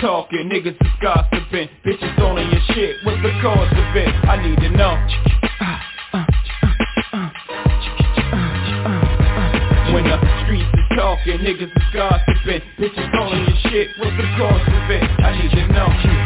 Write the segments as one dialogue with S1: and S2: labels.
S1: talking, niggas is gossiping Bitches on your shit, what's the cause of it? I need to know When the streets is talking, niggas is gossiping Bitches on your shit, what's the cause of it? I need to know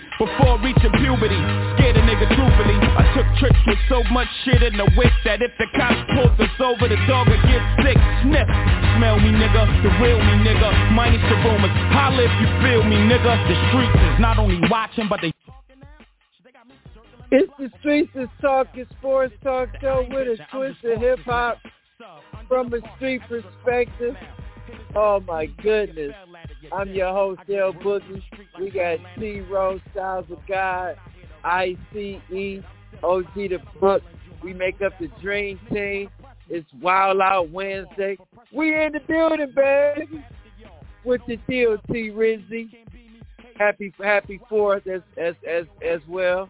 S1: before reaching puberty Scared a nigga truthfully. I took tricks with so much shit in the whip That if the cops pulled us over The dog would get sick. Sniff. Smell me nigga. The real me nigga. Minus the rumors. Holla if you feel me nigga. The streets is not only watching But they
S2: It's the Streets is Talking Sports Talk Show with a twist of hip-hop from a street perspective. Oh my goodness. I'm your host, L Boogie. We got T-Rose, Styles of God, ICE, OG the Book. We make up the Dream Team. It's Wild Out Wednesday. We in the building, baby. With the TLT Rizzy. Happy happy fourth as as as as well.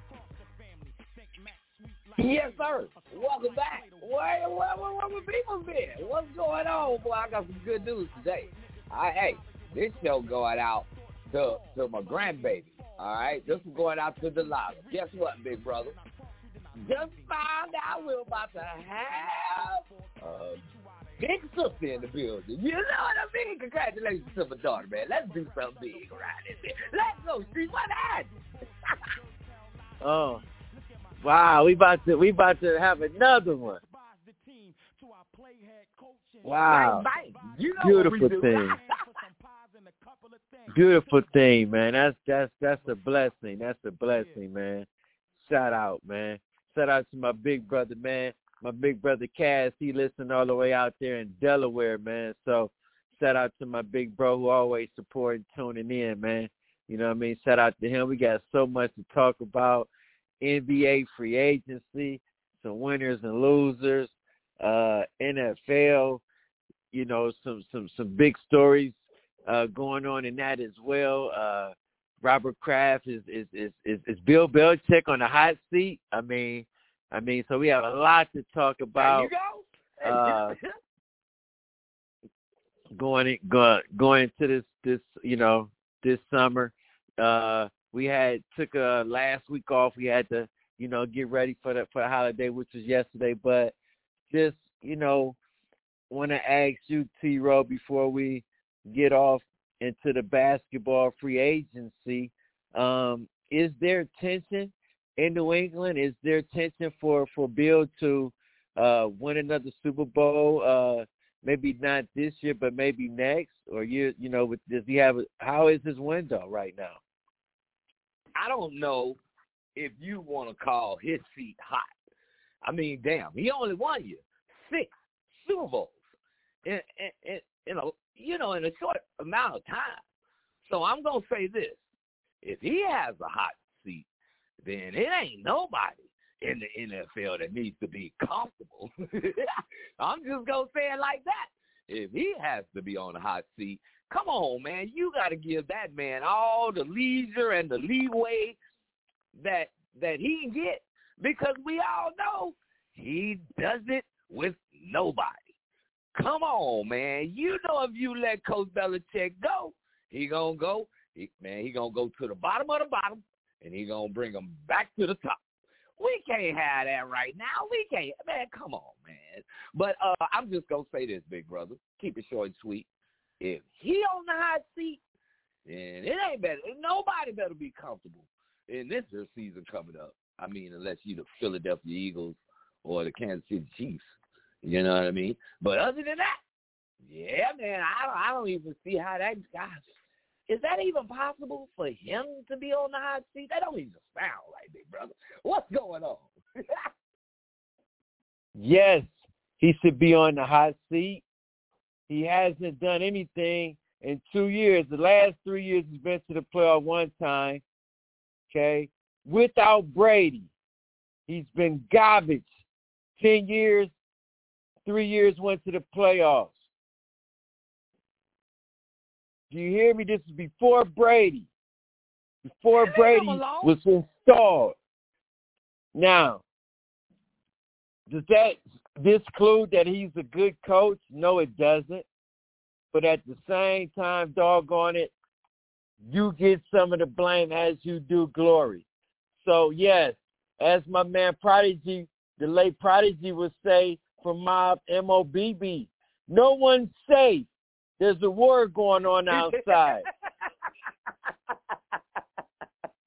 S3: Yes, sir. Welcome back. Where, where, where, where my people been? What's going on, boy? I got some good news today. I, hey, this show going out to to my grandbaby. All right, this is going out to the lobby. Guess what, big brother? Just found out we're about to have a big sister in the building. You know what I mean? Congratulations to my daughter, man. Let's do something big around this. Bit. Let's go, Street. What happened?
S2: Oh, wow! We about to we about to have another one. Wow!
S3: You know
S2: Beautiful thing. Beautiful thing, man. That's that's that's a blessing. That's a blessing, man. Shout out, man. Shout out to my big brother, man. My big brother Cass, he listened all the way out there in Delaware, man. So shout out to my big bro who always supporting tuning in, man. You know what I mean? Shout out to him. We got so much to talk about. NBA free agency, some winners and losers, uh, NFL, you know, some some some big stories uh, going on in that as well. Uh, Robert Kraft is is, is is is Bill Belichick on the hot seat. I mean, I mean, so we have a lot to talk about.
S3: Uh,
S2: going going going into this this you know this summer, uh, we had took a last week off. We had to you know get ready for the for the holiday, which was yesterday. But just you know, want to ask you, T. Row, before we get off into the basketball free agency. Um, is there tension in New England? Is there tension for for Bill to uh, win another Super Bowl? Uh, maybe not this year, but maybe next, or you you know, does he have? How is his window right now?
S3: I don't know if you want to call his seat hot. I mean, damn, he only won you six Super Bowls in, in, in a you know in a short amount of time. So I'm gonna say this: if he has a hot seat, then it ain't nobody in the NFL that needs to be comfortable. I'm just gonna say it like that. If he has to be on the hot seat, come on, man, you got to give that man all the leisure and the leeway that that he can get because we all know he does it with nobody. Come on, man. You know if you let Coach Belichick go, he gonna go. He, man, he gonna go to the bottom of the bottom, and he gonna bring them back to the top. We can't have that right now. We can't. Man, come on, man. But uh, I'm just gonna say this, big brother. Keep it short and sweet. If he on the hot seat, then it ain't better. Nobody better be comfortable in this season coming up. I mean, unless you the Philadelphia Eagles or the Kansas City Chiefs. You know what I mean? But other than that, yeah, man, I don't, I don't even see how that guy. Is that even possible for him to be on the hot seat? That don't even sound right, big brother. What's going on?
S2: yes, he should be on the hot seat. He hasn't done anything in two years. The last three years he's been to the playoff one time. Okay, without Brady, he's been garbage. Ten years, three years went to the playoffs. Do you hear me? This is before Brady. Before Brady was installed. Now, does that disclude that he's a good coach? No, it doesn't. But at the same time, doggone it, you get some of the blame as you do glory. So yes, as my man Prodigy, the late Prodigy would say, from Mob M-O-B-B. No one's safe. There's a war going on outside.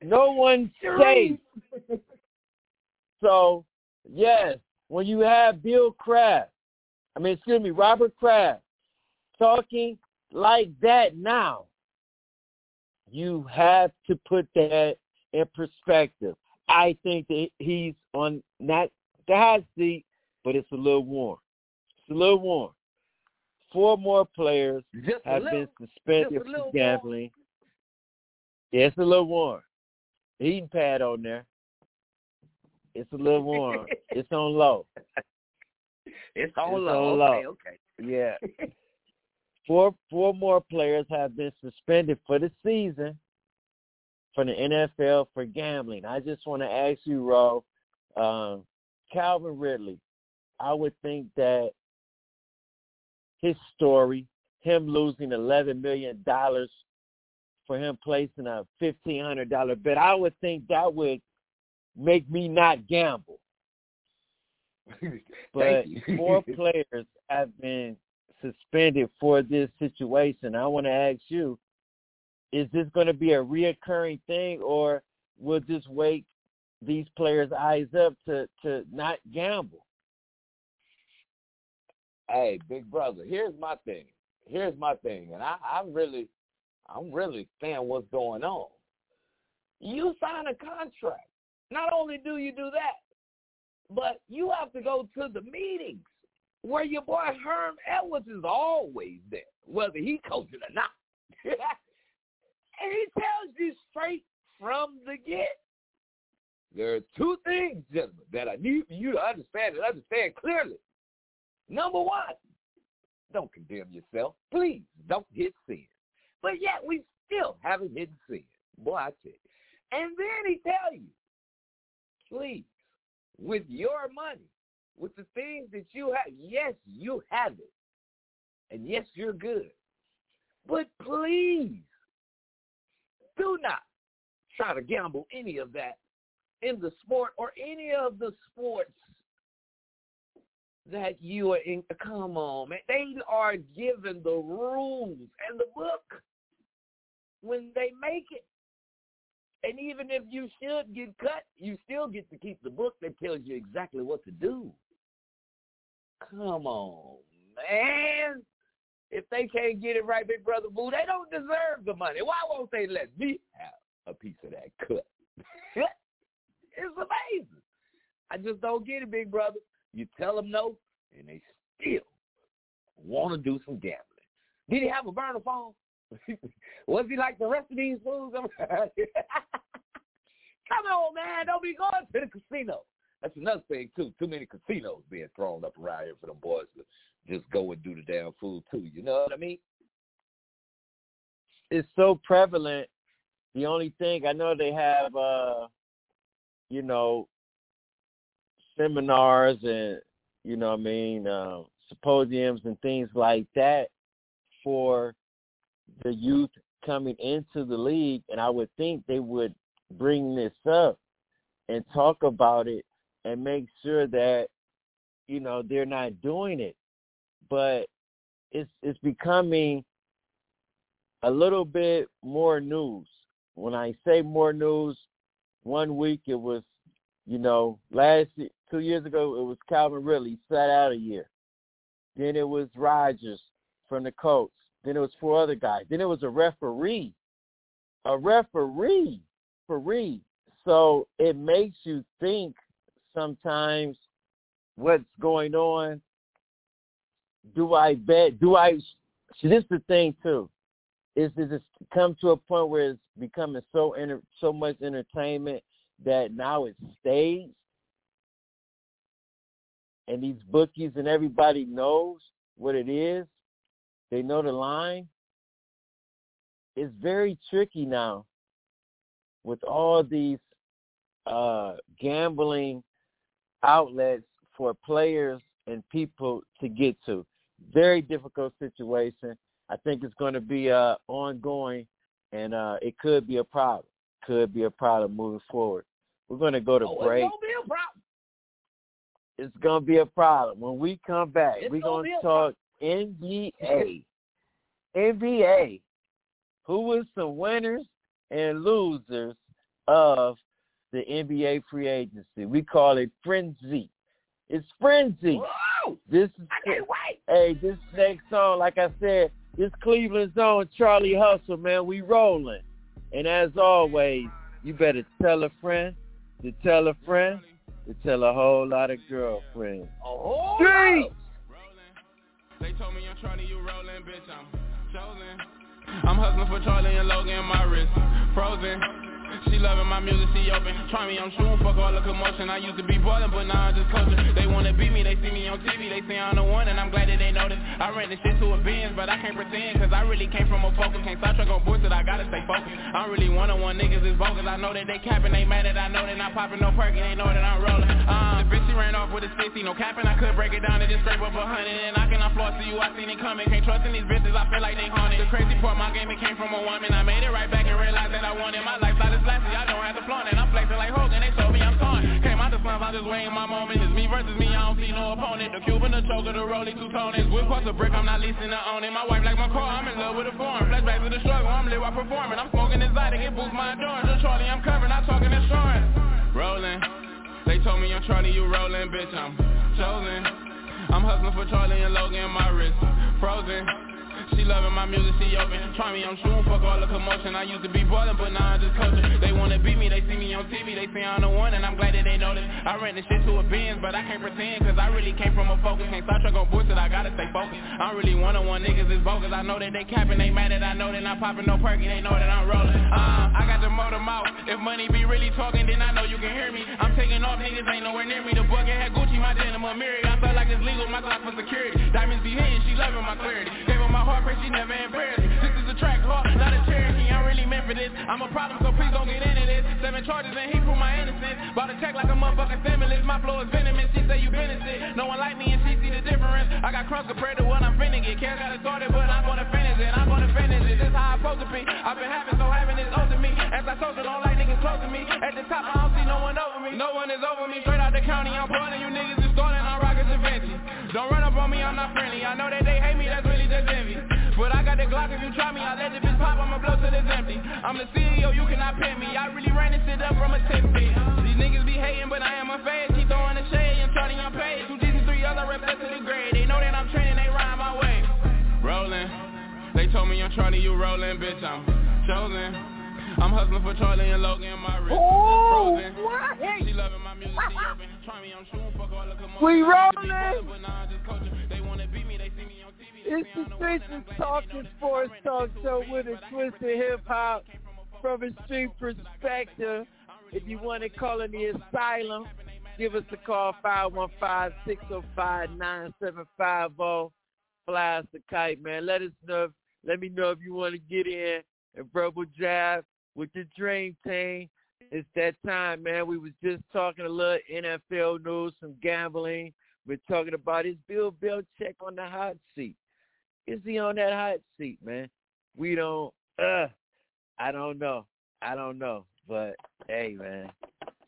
S2: no one's safe. so, yes, when you have Bill Kraft, I mean, excuse me, Robert Kraft, talking like that now, you have to put that in perspective. I think that he's on not the hot seat, but it's a little warm. It's a little warm. Four more players
S3: just
S2: have
S3: little,
S2: been suspended for gambling. Yeah, it's a little warm. Heating pad on there. It's a little warm. it's on low.
S3: It's on
S2: it's
S3: low.
S2: On
S3: okay,
S2: low.
S3: okay.
S2: Yeah. four four more players have been suspended for the season for the NFL for gambling. I just want to ask you, Ro, um, Calvin Ridley, I would think that his story, him losing eleven million dollars for him placing a fifteen hundred dollar bet, I would think that would make me not gamble. but four players have been suspended for this situation. I want to ask you, is this going to be a reoccurring thing or will this wake these players' eyes up to, to not gamble?
S3: Hey, big brother, here's my thing. Here's my thing, and I, I'm really, I'm really saying what's going on. You sign a contract. Not only do you do that, but you have to go to the meetings where your boy Herm Edwards is always there, whether he coaching or not. and he tells you straight from the get. There are two things, gentlemen, that I need for you to understand and understand clearly. Number one, don't condemn yourself. Please don't hit sin. But yet we still haven't hit sin. Boy, I tell you. And then he tell you, please, with your money, with the things that you have, yes, you have it. And yes, you're good. But please, do not try to gamble any of that in the sport or any of the sports that you are in. Come on, man. They are given the rules and the book when they make it. And even if you should get cut, you still get to keep the book that tells you exactly what to do. Come on, man. If they can't get it right, Big Brother Boo, they don't deserve the money. Why won't they let me have a piece of that cut? it's amazing. I just don't get it, Big Brother. You tell them no, and they still want to do some gambling. Did he have a burner phone? Was he like the rest of these fools? Come on, man. Don't be going to the casino. That's another thing, too. Too many casinos being thrown up around here for them boys to just go and do the damn fool, too. You know what I mean?
S2: It's so prevalent. The only thing, I know they have, uh, you know, seminars and, you know what I mean, uh, symposiums and things like that for the youth coming into the league, and I would think they would bring this up and talk about it and make sure that you know they're not doing it. But it's it's becoming a little bit more news. When I say more news, one week it was, you know, last two years ago it was Calvin Ridley sat out a year. Then it was Rodgers from the Colts. Then it was four other guys. Then it was a referee. A referee. Referee. So it makes you think sometimes what's going on. Do I bet? Do I? See, this is the thing too. Is it come to a point where it's becoming so enter, so much entertainment that now it's staged, and these bookies and everybody knows what it is. They know the line. It's very tricky now with all these uh, gambling outlets for players and people to get to. Very difficult situation. I think it's going to be uh, ongoing, and uh, it could be a problem. Could be a problem moving forward. We're going to go to
S3: oh,
S2: break.
S3: It's going to be a problem.
S2: It's going to be a problem. When we come back,
S3: it's
S2: we're going
S3: to
S2: talk NBA. NBA. Who was some winners and losers of the NBA free agency? We call it frenzy. It's frenzy.
S3: Whoa!
S2: This is
S3: I can't wait.
S2: hey, this next song, like I said, this Cleveland zone, Charlie Hustle, man, we rolling. And as always, you better tell a friend to tell a friend to tell a whole lot of girlfriends.
S3: Oh,
S2: Street.
S1: They told me I'm Charlie, you rolling, bitch, I'm chosen. I'm hustling for Charlie and Logan, my wrist frozen. She loving my music, she open. Try me, I'm shooting, fuck all the commotion. I used to be ballin', but now I'm just coaching. They wanna beat me, they see me on TV, they say I'm the one, and I'm glad that they notice. I ran this shit to a Benz, but I can't pretend, cause I really came from a focus. Can't stop truck on bullshit, I gotta stay focused. I'm really one-on-one niggas is bogus. I know that they capping, they mad that I know they not popping no perky, they know that I'm rolling. Uh, the bitch she ran off with a 60, no capping, I could break it down and just scrape up a hundred. And I cannot floss to you, I seen it coming. Can't trust in these bitches, I feel like they haunted. The crazy part, my game, it came from a woman. I made it right back and realized that I wanted my lifestyle is flashy. I don't have to flaunt it. I'm flexing like Hogan, they told me I'm torn. Came out the slums, I'm just waiting my moment. It's me versus me, I don't see no opponent. The Cuban, the choker, the rolling two toners. Whip across a brick, I'm not leasing to own it. My wife like my car, I'm in love with a foreign. Flashback to the struggle, I'm lit while performing. I'm smoking exotic, it boosts my endurance. So Charlie, I'm covered, not talking insurance. Rolling. They told me I'm Charlie, you rolling, bitch, I'm chosen. I'm hustling for Charlie and Logan, my wrist frozen. She loving my music, she open. Try me, I'm shooting, fuck all the commotion. I used to be boiling, but now I'm just coaching. They wanna beat me, they see me on TV, they say I'm the one, and I'm glad that they this. I ran the shit to a Benz, but I can't pretend, cause I really came from a focus. Can't stop truck on bullshit, I gotta stay focused. I am really one-on-one niggas is bogus. I know that they capping, they mad that I know that I'm popping no perky, they know that I'm rolling. Uh, I got the motor mouth. If money be really talking, then I know you can hear me. I'm taking off, niggas ain't nowhere near me. The bucket had Gucci, my denim, a mirror. I felt like it's legal, my glass for security. Diamonds be hitting, she loving my clarity. Gave her my heart, pray she never embarrassed. This is a track heart, not a Cherokee. I'm really meant for this. I'm a problem, so please don't get into this. Seven charges and he prove my innocence. Bought a check like a motherfucking stimulus. My flow is venomous. She say you benefit. No one like me and she see the difference. I got crumbs compared to what I'm finna get. Can't got it started, but I'm gonna finish it. I'm gonna finish it. This how I'm supposed to be. I've been having, so having is owed to me. As I social, don't like niggas close to me. At the top, I don't see no one over me. No one is over me. Straight out the county, I'm pulling you niggas is starting. I'm rocking Vinci. Don't run up on me, I'm not friendly. I know that they hate me, that's really just envy. Glock if you try me, I let the bitch pop, I'ma blow till it's empty. I'm the CEO, you cannot pin me. I really ran this shit up from a 10 feet. These niggas be hating, but I am a fade. Keep throwing the shade and turning your page. Two G's and three other reps to the grade. They know that I'm training, they ride my way. Rolling. They told me I'm trying to you rolling, bitch, I'm chosen. I'm hustling for Charlie and Logan, my wrist.
S2: Oh, what?
S1: She loving my music, she open. Try me, I'm shooting, fuck all the commotion.
S2: We rolling. It's the Streets Talking Sports Talk Show with a twist of hip hop from a street perspective. If you want to call in the asylum, give us a call 515-605-9750. Fly us a kite, man. Let us know. Let me know if you want to get in and verbal jab with the dream team. It's that time, man. We was just talking a little NFL news, some gambling. We're talking about his Bill Belichick on the hot seat. Is he on that hot seat, man? We don't. Uh, I don't know. I don't know. But hey, man,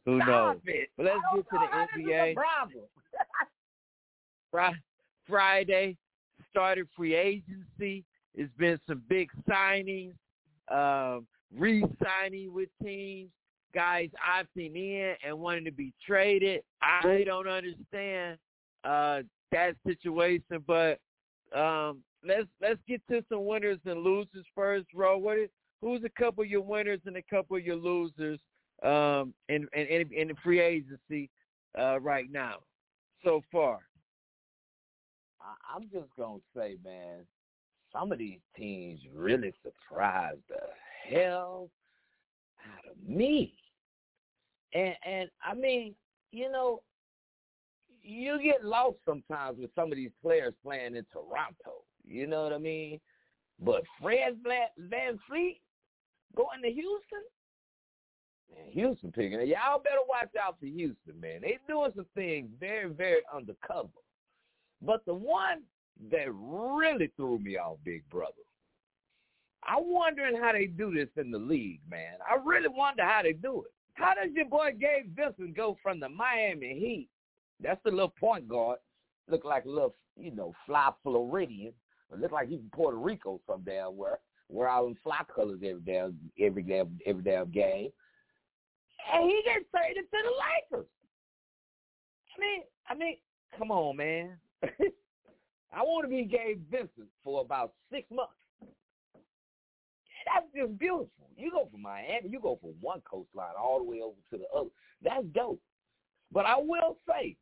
S2: who knows?
S3: It.
S2: But let's get to the NBA. Fri- Friday started free agency. It's been some big signings, um, re-signing with teams, guys opting in and wanting to be traded. I don't understand uh, that situation, but um, let's let's get to some winners and losers first. Ro, what is who's a couple of your winners and a couple of your losers um, in, in in the free agency uh, right now so far?
S3: I'm just gonna say, man, some of these teams really surprised the hell out of me. And and I mean, you know, you get lost sometimes with some of these players playing in Toronto. You know what I mean? But Fred Van, Fleet going to Houston. Man, Houston picking it. Y'all better watch out for Houston, man. They doing some things very, very undercover. But the one that really threw me off, big brother, I'm wondering how they do this in the league, man. I really wonder how they do it. How does your boy Gabe Vincent go from the Miami Heat? That's the little point guard. Look like a little, you know, fly Floridian. It look like he's from Puerto Rico some damn where. Wear all them fly colors every damn every damn every damn game. And he gets traded to the Lakers. I mean, I mean, come on, man. I want to be Gabe Vincent for about six months. That's just beautiful. You go from Miami, you go from one coastline all the way over to the other. That's dope. But I will say,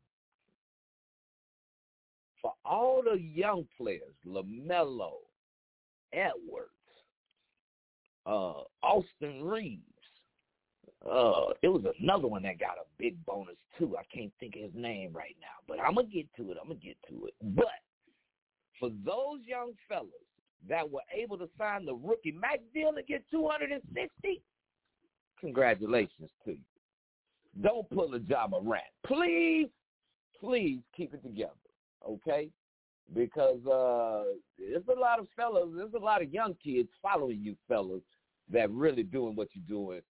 S3: for all the young players, LaMelo, Edwards, uh, Austin Reaves, uh, it was another one that got a big bonus too. I can't think of his name right now, but I'm gonna get to it. I'm gonna get to it. But for those young fellas that were able to sign the rookie Mac deal and get 260, congratulations to you. Don't pull a Ja Morant. Please, please keep it together, okay? Because uh, there's a lot of fellas, there's a lot of young kids following you fellas that really doing what you're doing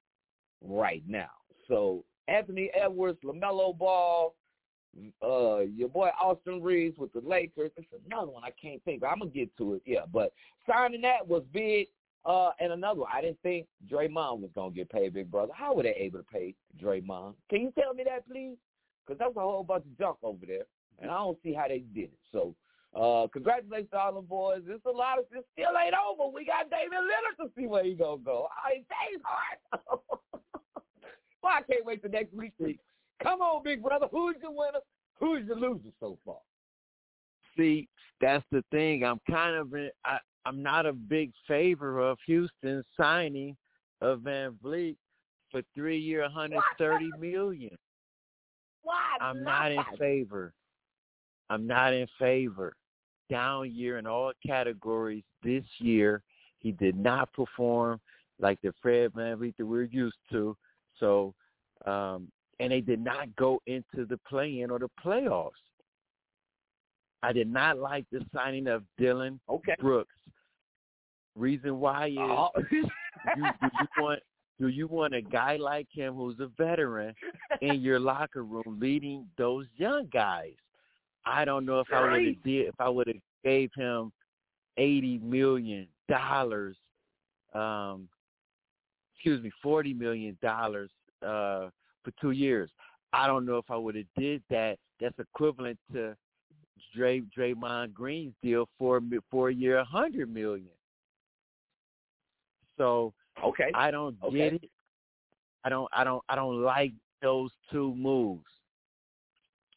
S3: right now. So Anthony Edwards, LaMelo Ball, uh, your boy Austin Reaves with the Lakers. It's another one I can't think. But I'm gonna get to it. Yeah, but signing that was big. Uh, and another one, I didn't think Draymond was gonna get paid, big brother. How were they able to pay Draymond? Can you tell me that, please? Because that's a whole bunch of junk over there, and I don't see how they did it. So Uh, congratulations to all the boys. It's a lot of it still ain't over. We got David Lillard to see where he gonna go. Oh, he James Harden. well, I can't wait for next week. Come on, big brother. Who's the winner? Who's the loser so far?
S2: See, that's the thing. I'm kind of in, I, I'm not a big favor of Houston signing of Van Vleet for three year, 130 million.
S3: Why?
S2: I'm not in favor. I'm not in favor. Down year in all categories this year. He did not perform like the Fred VanVleet that we're used to. So, um, and they did not go into the play-in or the playoffs. I did not like the signing of Dillon
S3: okay.
S2: Brooks. Reason why is
S3: Oh.
S2: you, do you want do you want a guy like him who's a veteran in your locker room leading those young guys? I don't know if I would have did if I would have gave him eighty million dollars, um, excuse me, forty million dollars uh, for two years. I don't know if I would have did that. That's equivalent to Dray Draymond Green's deal for for a year, a hundred million. So
S3: Okay.
S2: I don't
S3: Okay.
S2: get it. I don't I don't I don't like those two moves.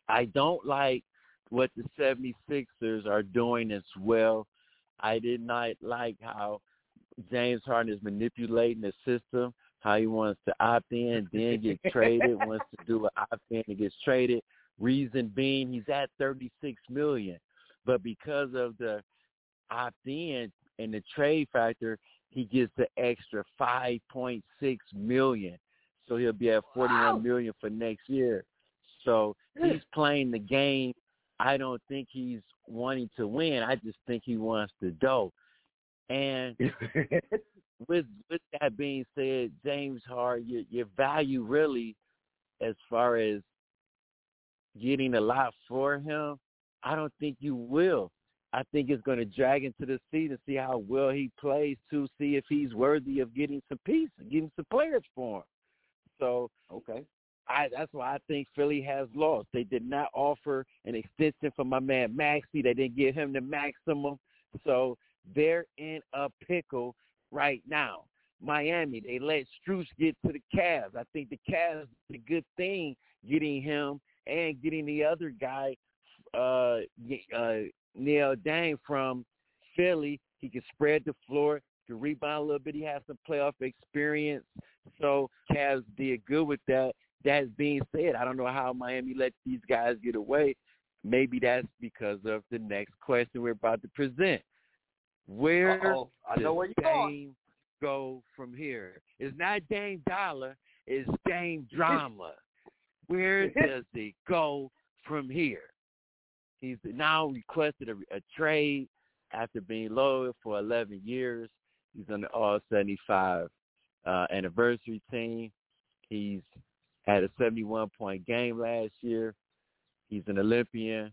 S2: I don't like what the 76ers are doing as well. I did not like how James Harden is manipulating the system, how he wants to opt in, then get traded, wants to do an opt in and gets traded. Reason being he's at 36 million. But because of the opt in and the trade factor, he gets the extra 5.6 million. So he'll be at forty-one
S3: Wow.
S2: million for next year. So he's playing the game. I don't think he's wanting to win. I just think he wants to dough. And with with that being said, James Harden, your your value really, as far as getting a lot for him, I don't think you will. I think it's going to drag into the season, see how well he plays, to see if he's worthy of getting some pieces, getting some players for him. So
S3: okay.
S2: I that's why I think Philly has lost. They did not offer an extension for my man Maxey. They didn't give him the maximum. So they're in a pickle right now. Miami, they let Strus get to the Cavs. I think the Cavs did a good thing getting him and getting the other guy, uh, uh, Niang from Philly. He can spread the floor, can rebound a little bit. He has some playoff experience. So Cavs did good with that. That being said, I don't know how Miami let these guys get away. Maybe that's because of the next question we're about to present. Where
S3: Uh-oh. I know where
S2: does
S3: you're going.
S2: Dame go from here? It's not Dame Dollar, it's Dame Drama. Where does it go from here? He's now requested a, a trade after being loyal for 11 years. He's on the All 75 uh, anniversary team. He's had a 71 point game last year. He's an Olympian.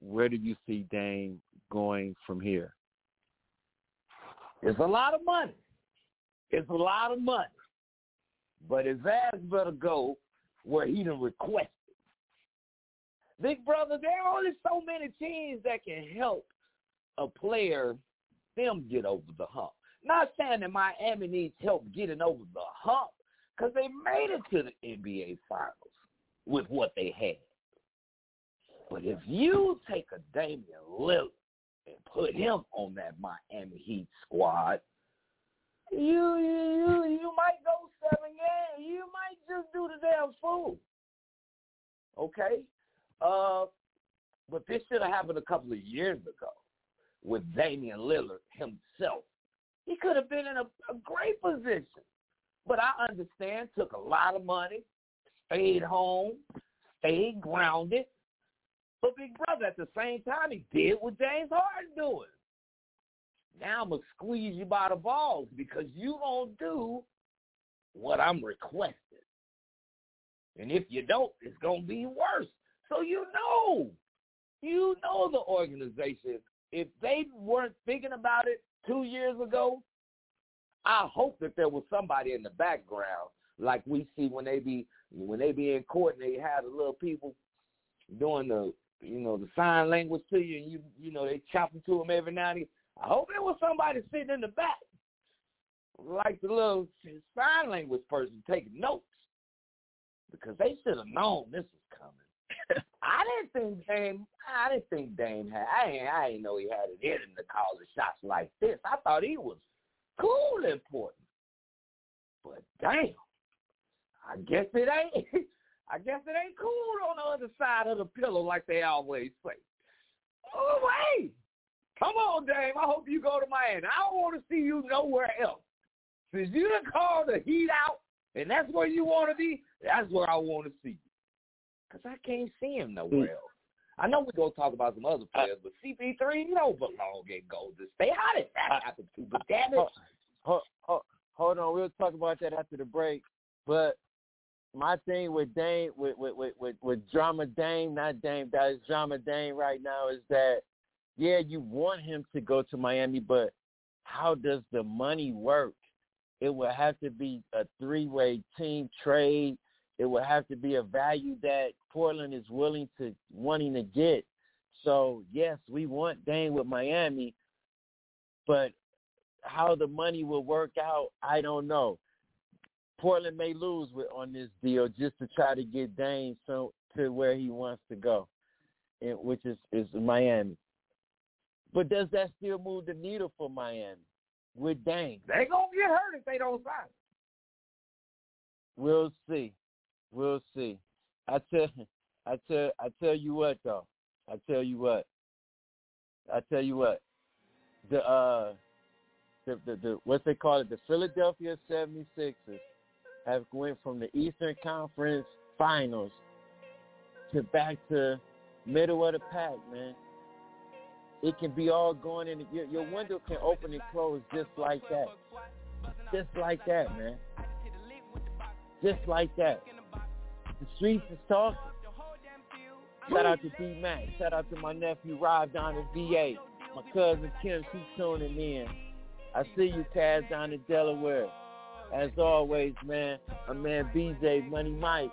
S2: Where do you see Dame going from here?
S3: It's a lot of money. It's a lot of money. But his ass better go where he done requested. Big brother, there are only so many teams that can help a player them get over the hump. Not saying that Miami needs help getting over the hump, because they made it to the NBA Finals with what they had. But if you take a Damian Lillard and put him on that Miami Heat squad, you you you, might go seven games. You might just do the damn fool. Okay? Uh but this should have happened a couple of years ago with Damian Lillard himself. He could have been in a, a great position. But I understand, took a lot of money, stayed home, stayed grounded. But Big Brother, at the same time, he did what James Harden doing. Now I'm going to squeeze you by the balls because you don't do what I'm requesting. And if you don't, it's going to be worse. So you know, you know the organization. If they weren't thinking about it two years ago, I hope that there was somebody in the background, like we see when they be when they be in court and they have the little people doing the you know, the sign language to you, and you, you know, they chop it to them every now and then. I hope it was somebody sitting in the back, like the little sign language person taking notes, because they should have known this was coming. I didn't think Dame. I didn't think Dame had. I ain't. I didn't know he had it in him to call the shots like this. I thought he was cool important. But damn, I guess it ain't. I guess it ain't cool on the other side of the pillow like they always say. Oh wait, come on, Dame. I hope you go to Miami. I don't want to see you nowhere else. Since you done called the heat out, and that's where you want to be, that's where I want to see you. Cause I can't see him nowhere mm. else. I know we're gonna talk about some other uh, players, but CP3, you don't belong in Golden State. How did that uh, happen to? But damn it.
S2: Hold, hold, hold on, we'll talk about that after the break. But my thing with Dame, with with with with, with drama Dame, not Dame, that is drama Dame right now is that yeah, you want him to go to Miami, but how does the money work? It would have to be a three-way team trade. It would have to be a value that Portland is willing to wanting to get. So yes, we want Dame with Miami, but how the money will work out, I don't know. Portland may lose with, on this deal just to try to get Dame so to where he wants to go, and, which is is Miami. But does that still move the needle for Miami with Dame?
S3: They gonna get hurt if they don't sign.
S2: We'll see. We'll see. I tell I tell I tell you what though. I tell you what. I tell you what. The uh the the, the what they call it, the Philadelphia 76ers have went from the Eastern Conference Finals to back to middle of the pack, man. It can be all going in. Your, your window can open and close just like that. Just like that, man. Just like that. The streets is talking. Shout out to D Max. Shout out to my nephew Rob down in VA. My cousin Kim, she's tuning in. I see you, Kaz, down in Delaware. As always, man, my man BJ Money Mike.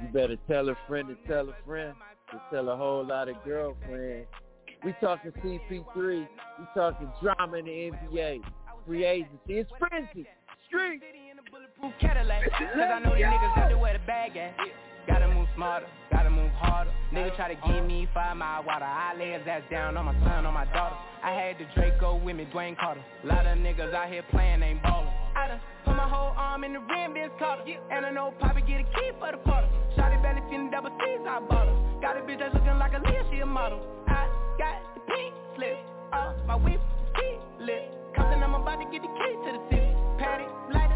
S2: You better tell a friend to tell a friend to tell a whole lot of girlfriends. We talking CP3. We talking drama in the NBA. Free agency. It's frenzy. Street.
S4: Cadillac, cause I know these niggas got to wear the bag at. Gotta move smarter, gotta move harder. Nigga try to give me five mile water. I lay his ass down on my son, on my daughter. I had the Draco with me, Dwayne Carter. Lot of niggas out here playing, ain't ballin'. I done put my whole arm in the rim, bitch Carter. And I know Poppy get a key for the quarter. Shotty belly feeling double C's, I bought her. Got a bitch that's looking like a Leah, she a model. I got the pink slip, uh, my whip, key lit. Compton, I'm about to get the key to the city. Patty, light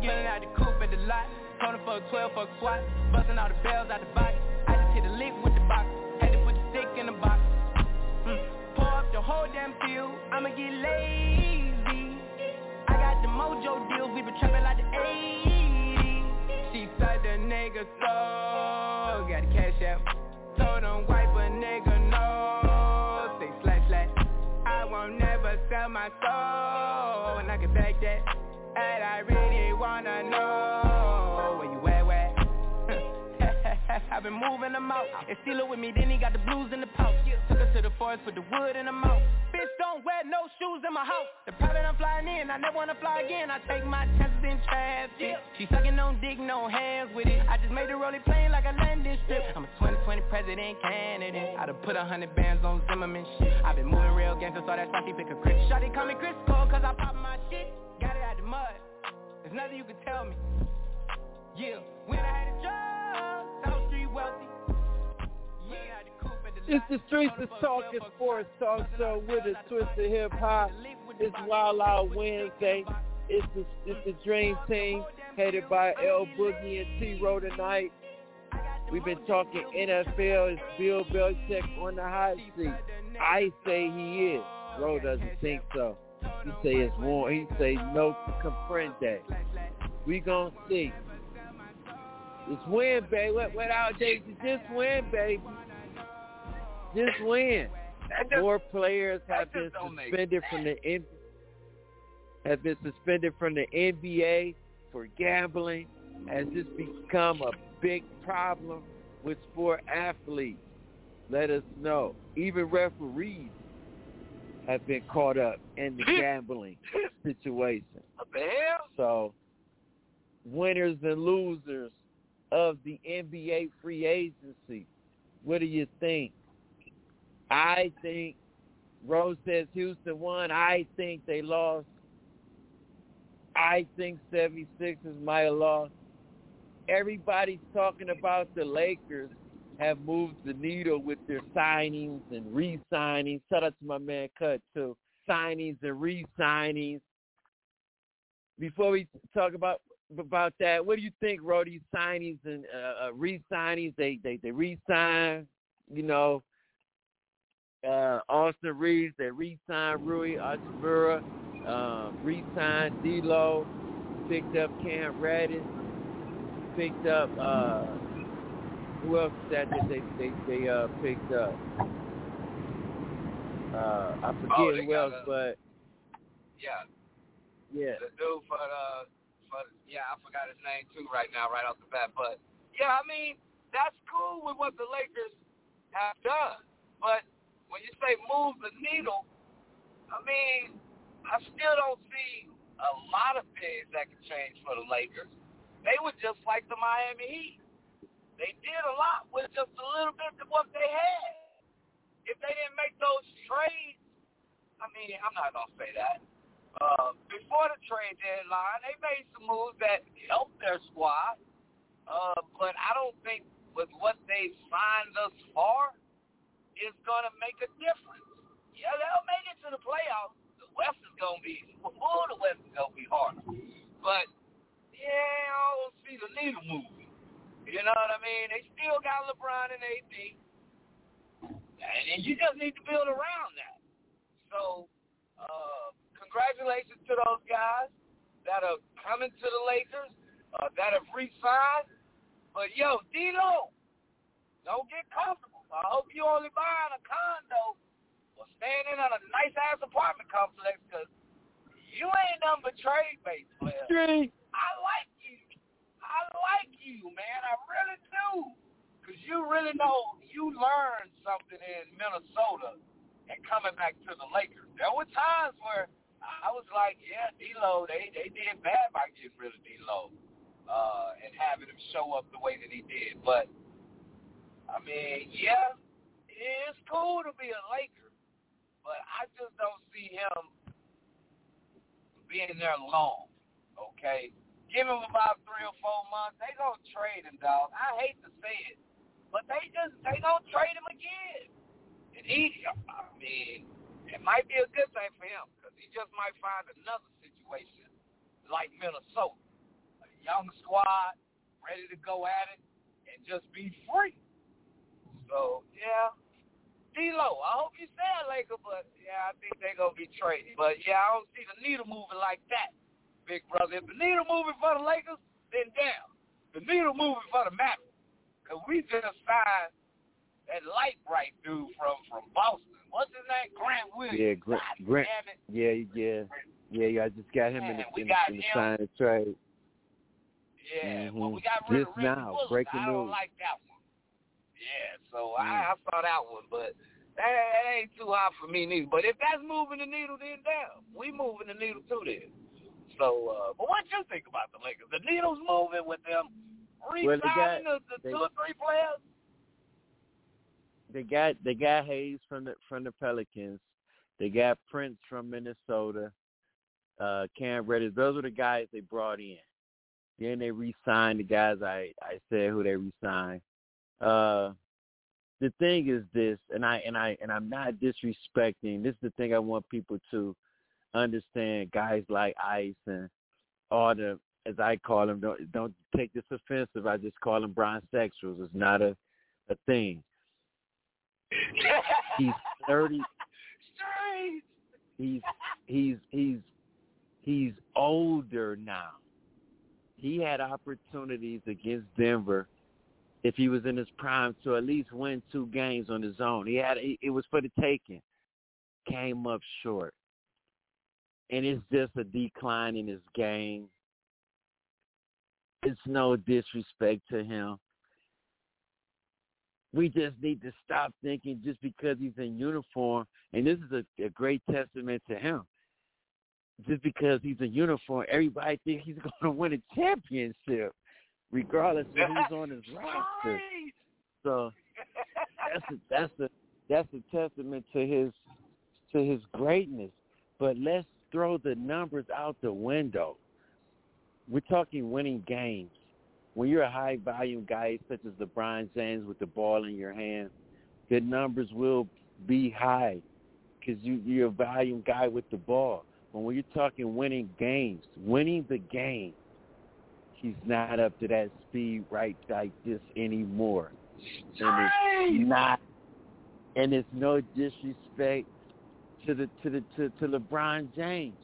S4: Forgetting out the coupe at the lot. Tony for a 12 for a SWAT. Busting all the bells out the box. I just hit a lick with the box. Had to put the stick in the box. Mm. Pour up the whole damn field. I'ma get lazy. I got the mojo deals. We been trapping like the 80s. She said the nigga so. Got the cash out. Told him wipe a nigga no. Say slash slash. I won't never sell my soul. Been moving them out. And steal it with me, then he got the blues in the pouch. Took her to the forest, put the wood in the mouth. Bitch don't wear no shoes in my house. The private I'm flying in, I never wanna fly again. I take my chances in traffic. She sucking on dick, no hands with it. I just made the rolling plane like a landing strip. I'm a 2020 president candidate. I done put a hundred bands on Zimmerman shit. I been moving real gangster, so that's why she pick a Chris. Shawty call me Chris Cole, cause I pop my shit. Got it out the mud. There's nothing you can tell me. Yeah, when I had a job, wealthy.
S2: It's the streets of talking sports talk show with a twist of hip hop. It's Wild Out Wednesday. It's the it's the Dream Team headed by L Boogie and T Row tonight. We've been talking NFL. It's Bill Belichick on the hot seat. I say he is. Roe doesn't think so. He say it's warm. He say no to comprende. We gonna see. Just win, baby. Without Daisy, just win, baby. Just win. Four players have been suspended from the N- have been suspended from the NBA for gambling. Has this become a big problem with sport athletes. Let us know. Even referees have been caught up in the gambling situation.
S5: What?
S2: So, winners and losers of the NBA free agency. What do you think? I think Rose says Houston won. I think they lost. I think 76ers might have lost. Everybody's talking about the Lakers have moved the needle with their signings and re-signings. Shout out to my man Cut too. Signings and re-signings. Before we talk about about that, what do you think, Rody? Signings and uh, uh, re-signings. They they they re-sign. You know, uh, Austin Reaves. They re-signed Rui Hachimura. Um, re-signed D'Lo. Picked up Cam Reddish. Picked up. Uh, who else that they they they uh picked up? Uh, I forget
S5: Oh,
S2: who else,
S5: uh,
S2: but
S5: Yeah,
S2: yeah,
S5: the dude for the, for yeah, I forgot his name too right now, right off the bat. But yeah, I mean that's cool with what the Lakers have done. But when you say move the needle, I mean I still don't see a lot of things that can change for the Lakers. They were just like the Miami Heat. They did a lot with just a little bit of what they had. If they didn't make those trades, I mean, I'm not gonna say that. Uh, before the trade deadline, they made some moves that helped their squad. Uh, but I don't think with what they've signed thus far is gonna make a difference. Yeah, they'll make it to the playoffs. The West is gonna be, oh, the West is gonna be hard. But yeah, I don't see the needle moving. You know what I mean? They still got LeBron and AD, and you just need to build around that. So, uh, congratulations to those guys that are coming to the Lakers, uh, that have re-signed. But yo, D-Lo, don't get comfortable. I hope you only buying a condo or staying in on a nice ass apartment complex because you ain't nothing but trade base player. I like you. I like you, man. I really do. Because you really know you learned something in Minnesota and coming back to the Lakers. There were times where I was like, yeah, D-Lo, they, they did bad by getting rid of D-Lo uh, and having him show up the way that he did. But, I mean, yeah, it's cool to be a Laker, but I just don't see him being there long, okay? Give him about three or four months. They gonna trade him, dog. I hate to say it, but they just they gonna trade him again. And he, I mean, it might be a good thing for him because he just might find another situation like Minnesota, a young squad ready to go at it and just be free. So yeah, D-Lo, I hope you stay a Laker, but yeah, I think they're gonna be traded. But yeah, I don't see the needle moving like that, big brother. If the needle moving for the Lakers, then damn, the needle moving for the Mavericks. Cause we just signed that light bright dude from from Boston. What's his name? Grant Williams.
S2: Yeah, Grant.
S5: God
S2: Grant yeah, yeah, yeah, yeah. I just got him in the in, in the sign trade.
S5: Yeah, well,
S2: Mhm.
S5: we got rid
S2: Just
S5: of
S2: now,
S5: Bullock.
S2: breaking
S5: I don't
S2: news.
S5: like that one. Yeah, so
S2: Mm.
S5: I, I saw that one, but that, that ain't too hot for me neither. But if that's moving the needle, then damn, we moving the needle too then. So, uh, but what you think about the Lakers? The needle's moving with them
S2: Well, got-
S5: the, the
S2: they-
S5: two or three players.
S2: They got they got Hayes from the from the Pelicans. They got Prince from Minnesota. Uh, Cam Reddish. Those are the guys they brought in. Then they re-signed the guys I I said who they re-signed. Uh, the thing is this, and I and I and I'm not disrespecting. This is the thing I want people to understand. Guys like Ice and all the, as I call them, don't don't take this offensive. I just call them bronzexuals. It's not a a thing. He's thirty.
S5: Strange.
S2: He's he's he's he's older now. He had opportunities against Denver if he was in his prime to at least win two games on his own. He had it was for the taking. Came up short. And it's just a decline in his game. It's no disrespect to him. We just need to stop thinking just because he's in uniform, and this is a, a great testament to him. Just because he's in uniform, everybody thinks he's going to win a championship, regardless of who's on his roster. So that's a, that's a that's a testament to his to his greatness. But let's throw the numbers out the window. We're talking winning games when you're a high volume guy such as LeBron James with the ball in your hand, the numbers will be high because you, you're a volume guy with the ball. But when you're talking winning games, winning the game, he's not up to that speed right like this anymore. And it's not and it's no disrespect to the to the to, to LeBron James.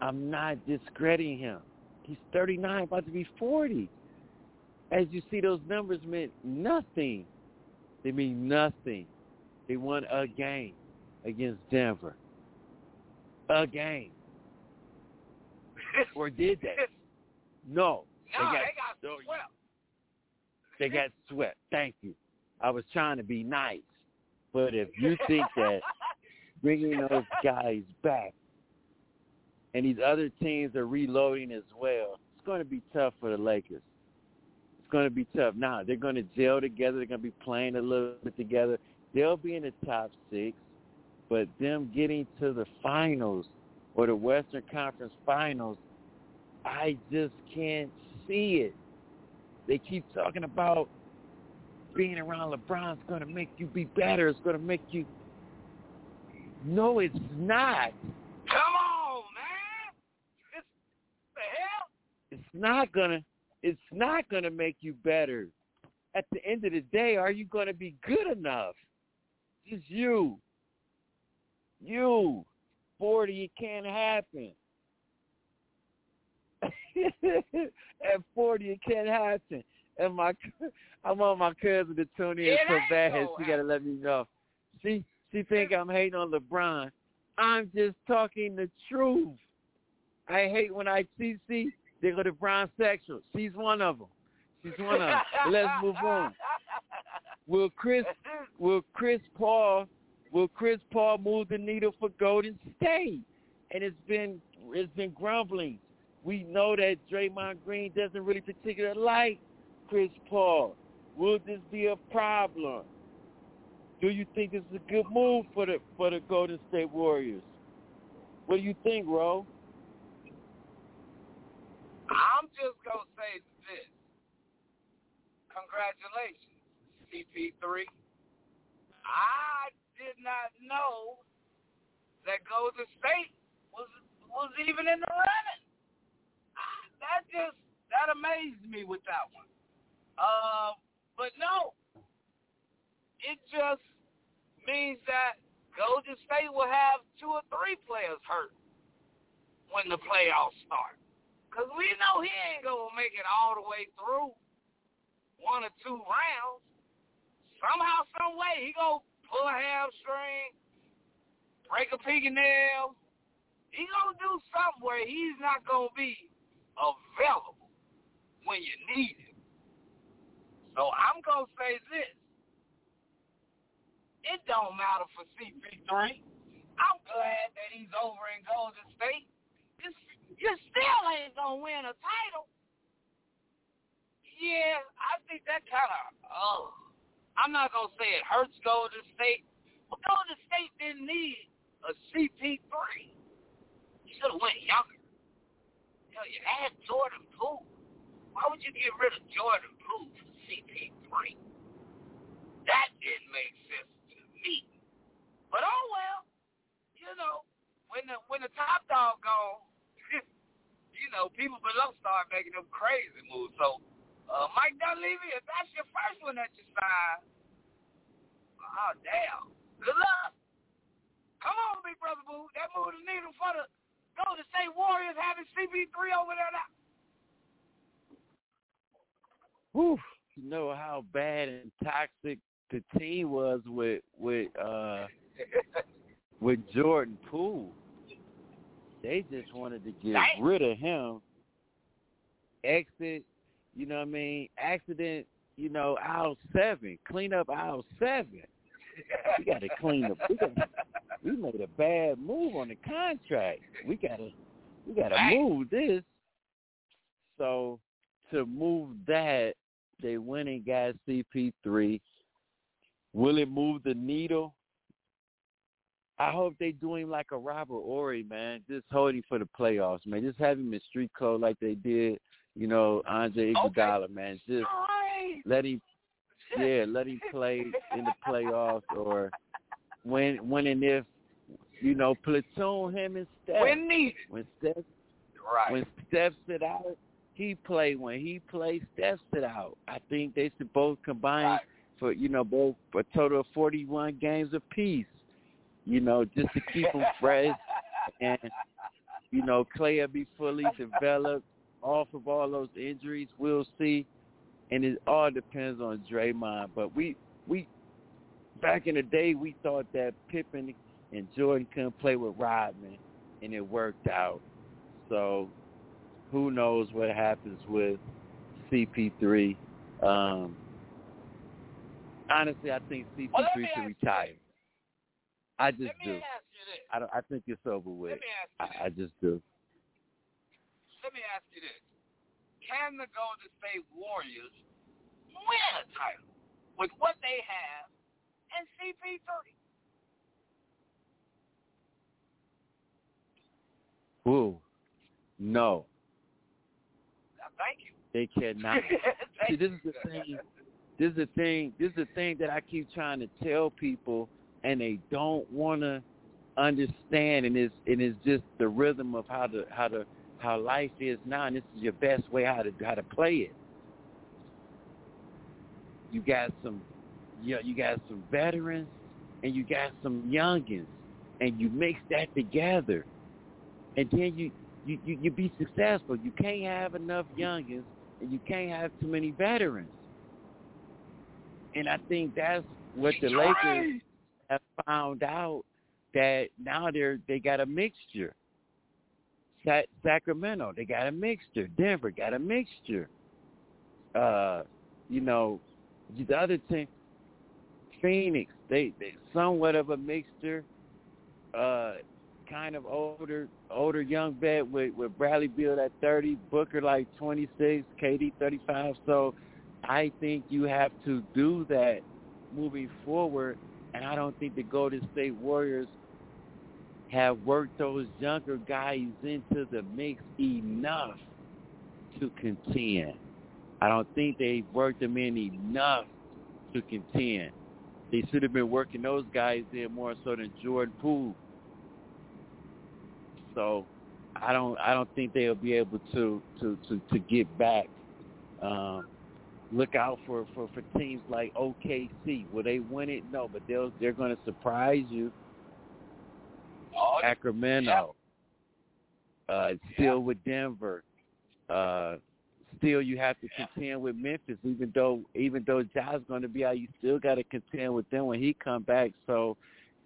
S2: I'm not discrediting him. He's 39, about to be 40 as you see, those numbers meant nothing. They mean nothing. They won a game against Denver. A game. or did they? No.
S5: No, they got, they got swept.
S2: They got swept. Thank you. I was trying to be nice. But if you think that bringing those guys back and these other teams are reloading as well, it's going to be tough for the Lakers going to be tough. Now they're going to gel together. They're going to be playing a little bit together. They'll be in the top six, but them getting to the finals or the Western Conference Finals, I just can't see it. They keep talking about being around LeBron's going to make you be better. It's going to make you. No, it's not.
S5: Come on, man. It's the hell.
S2: It's not gonna it's not going to make you better. At the end of the day, are you going to be good enough? Just you. You. 40, it can't happen. At 40, it can't happen. And my, I want my cousin to tune in so bad. She got to let me know. She, she think I'm hating on LeBron. I'm just talking the truth. I hate when I see, see, they go to brown sexual. She's one of them. She's one of them. Let's move on. Will Chris will Chris Paul will Chris Paul move the needle for Golden State? And it's been it's been grumbling. We know that Draymond Green doesn't really particularly like Chris Paul. Will this be a problem? Do you think this is a good move for the for the Golden State Warriors? What do you think, Ro?
S5: I'm just going to say this. Congratulations, CP3. I did not know that Golden State was was even in the running. That just that amazed me with that one. Uh, but no, it just means that Golden State will have two or three players hurt when the playoffs start. Because we know he ain't going to make it all the way through one or two rounds. Somehow, some way, he going to pull a hamstring, break a fingernail. He going to do something where he's not going to be available when you need him. So I'm going to say this. It don't matter for CP3. I'm glad that he's over in Golden State. You still ain't gonna win a title. Yeah, I think that kind of. Oh, I'm not gonna say it hurts Golden State, but Golden State didn't need a CP3. You should have went younger. You know, you had Jordan Poole. Why would you get rid of Jordan Poole for CP3? That didn't make sense to me. But oh well, you know, when the when the top dog gone, you know, people below start making them crazy moves. So, uh, Mike Dunleavy, if that's your first one that you signed, oh, damn. Good luck. Come on, Big Brother Boo. That move the needle for the Golden State Warriors having CP3 over there now.
S2: Whew. You know how bad and toxic the team was with with uh with Jordan Poole. They just wanted to get rid of him. Exit, you know what I mean? Accident, you know, aisle seven. Clean up aisle seven. We got to clean up. We, got, we made a bad move on the contract. We gotta, we gotta move this. So to move that, they went and got CP3. Will it move the needle? I hope they do him like a Robert Horry, man. Just hold him for the playoffs, man. Just have him in street code like they did, you know, Andre Iguodala, okay. man. Just
S3: right.
S2: let him, yeah, let him play in the playoffs or when when and if, you know, platoon him and Steph.
S3: When needed.
S2: When Steph,
S3: right.
S2: when Steph sit out, he play. When he plays, Steph sit out. I think they should both combine
S3: right.
S2: for you know both a total of forty one games apiece you know, just to keep them fresh. And, you know, Clay will be fully developed off of all those injuries. We'll see. And it all depends on Draymond. But we, we, back in the day, we thought that Pippen and Jordan couldn't play with Rodman, and it worked out. So who knows what happens with CP3. Um, honestly, I think CP3
S3: well,
S2: should retire. I just do. I don't. I think it's over with. I, I just do.
S3: Let me ask you this: Can the Golden State Warriors win a title with what they have and CP3?
S2: Ooh, no.
S3: Thank you.
S2: They cannot. See, this is the thing. This is the thing. This is the thing that I keep trying to tell people and they don't want to understand and it's and it's just the rhythm of how how how life is now and this is your best way how to how to play it. You got some you, you got some veterans and you got some youngins and you mix that together and then you you, you you be successful. You can't have enough youngins and you can't have too many veterans. And i think that's what the lakers found out that now they're they got a mixture. Sa- Sacramento, they got a mixture. Denver got a mixture. Uh, you know, the other team, Phoenix, they they somewhat of a mixture. Uh, kind of older older young vet with with Bradley Beal at 30, Booker like 26, KD 35. So I think you have to do that moving forward and I don't think the Golden State Warriors have worked those younger guys into the mix enough to contend. I don't think they've worked them in enough to contend. They should have been working those guys in more so than Jordan Poole. So I don't I don't think they'll be able to to to, to get back. Um, look out for, for, for teams like OKC. Will they win it? No, but they'll they're going to surprise you.
S3: Oh,
S2: Sacramento.
S3: Yeah.
S2: Uh, still yeah. with Denver. Uh, still, you have to contend with Memphis, even though even though Ja's going to be out, you still got to contend with them when he come back. So,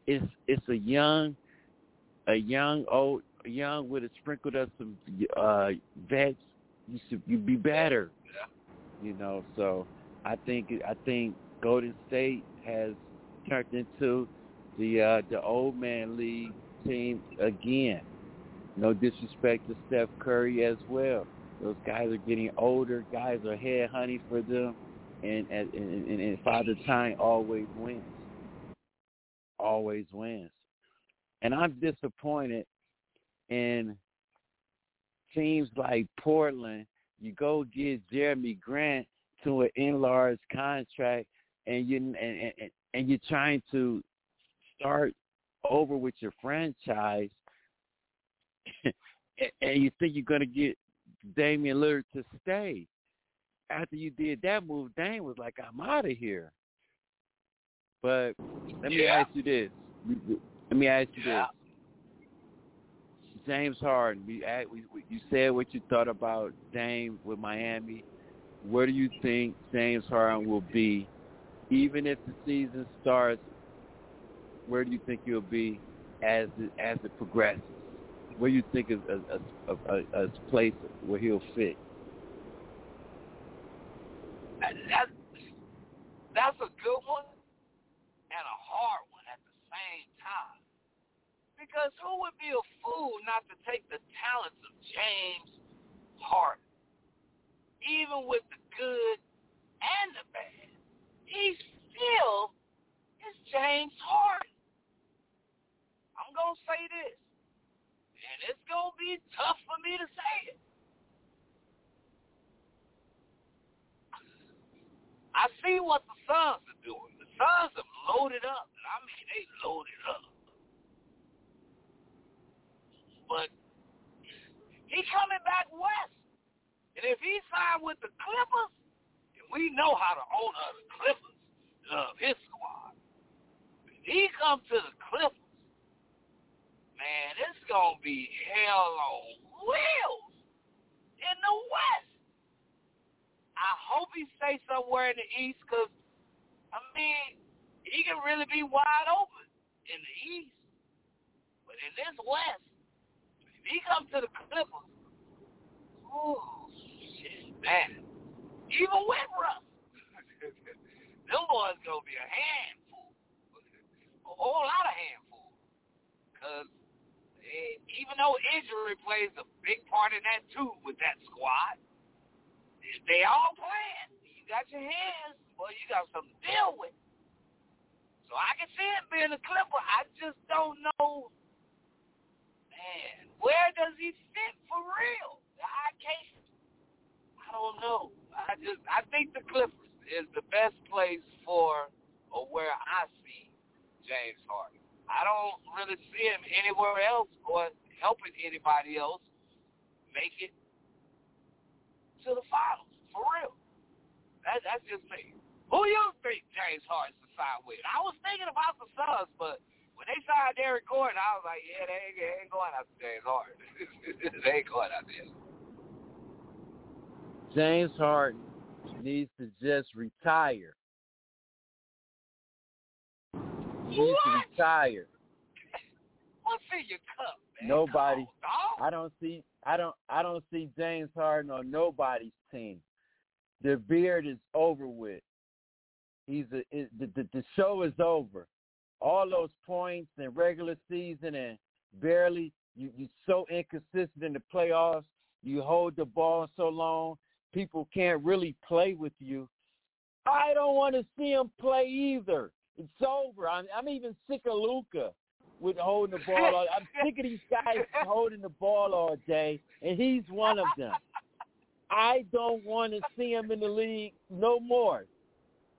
S2: it's it's a young, a young old young with a sprinkled up some uh, vets. You should you be better. You know, so I think I think Golden State has turned into the uh, the old man league team again. No disrespect to Steph Curry as well. Those guys are getting older. Guys are head hunting for them, and and, and, and Father Time always wins. Always wins, and I'm disappointed in teams like Portland you go get Jerami Grant to an enlarged contract, and you and, and, and you're trying to start over with your franchise, and you think you're going to get Damian Lillard to stay. After you did that move, Dame was like, "I'm out of here." But let me
S3: yeah.
S2: ask you this. Let me ask you
S3: yeah.
S2: this. James Harden. We, we you said what you thought about Dame with Miami. Where do you think James Harden will be, even if the season starts? Where do you think he'll be as it, as it progresses? Where do you think is a, a, a, a place where he'll fit?
S3: That,
S5: That's a good one and a hard one at the same time. Because who would be a fool not to take the talents of James Harden? Even with the good and the bad, he still is James Harden. I'm going to say this, and it's going to be tough for me to say it. I see what the Suns are doing. The Suns have loaded up. I mean, they loaded up. But he coming back west. And if he signed with the Clippers, and we know how the of the Clippers love his squad. If he comes to the Clippers, man, it's going to be hell on wheels in the West. I hope he stays somewhere in the East because, I mean, he can really be wide open in the East. But in this West, if he comes to the Clippers, oh, shit, man. Even with Russ, them boys to be a handful. A whole lot of handful. Because even though injury plays a big part in that, too, with that squad, they all playing. You got your hands, boy, you got something to deal with. So I can see him being a Clipper. I just don't know, man, where does he fit for real? I can't. I don't know. I just I think the Clippers is the best place for or where I see James Harden. I don't really see him anywhere else or helping anybody else make it to the finals for real. That, that's just me. Who you think James Harden sign with. I was thinking about the Suns, but when they signed Eric Gordon, I was like, yeah, they ain't, they ain't going after James Harden. they ain't going after him.
S6: James Harden needs to just retire. He needs to retire.
S5: What's in your cup, man?
S6: Nobody.
S5: On,
S6: I don't see. I don't. I don't see James Harden on nobody's team. The beard is over with. He's a, it, the, the the show is over. All those points in regular season and barely you you so inconsistent in the playoffs. You hold the ball so long, people can't really play with you. I don't want to see him play either. It's over. I'm, I'm even sick of Luka with holding the ball. All, I'm sick of these guys holding the ball all day, and he's one of them. I don't want to see him in the league no more.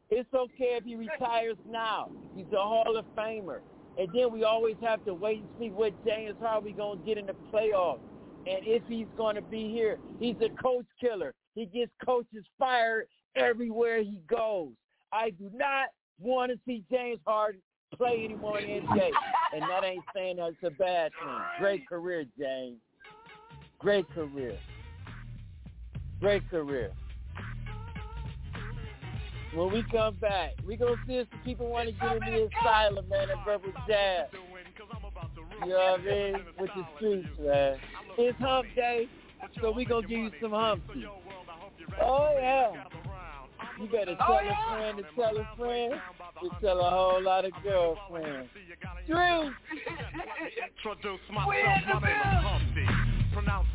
S6: It's okay if he retires now. He's a Hall of Famer. And then we always have to wait and see what James Harden going to get in the playoffs. And if he's going to be here, he's a coach killer. He gets coaches fired everywhere he goes. I do not want to see James Harden play anymore in NBA. And that ain't saying that's a bad thing. Great career, James. Great career. Great career when we come back, we gonna see if some people want to get in the asylum, man, at Rebel Jazz. You know what I mean? With the streets, man. It's hump day, so we gonna give you some humpy. Oh yeah. You better tell a friend to tell a friend to tell a whole lot of girlfriends. Dreams. Introduce myself, my name is Humpty pronounced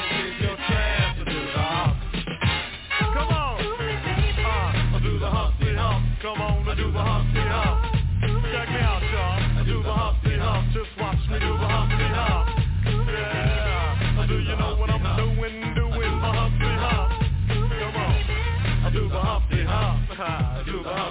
S6: do the. Check me out, y'all. I do the Humpty Hump. Just watch me do the Humpty Hump. Yeah. Do you know what I'm doing? Doing the. Come on. I do the do the.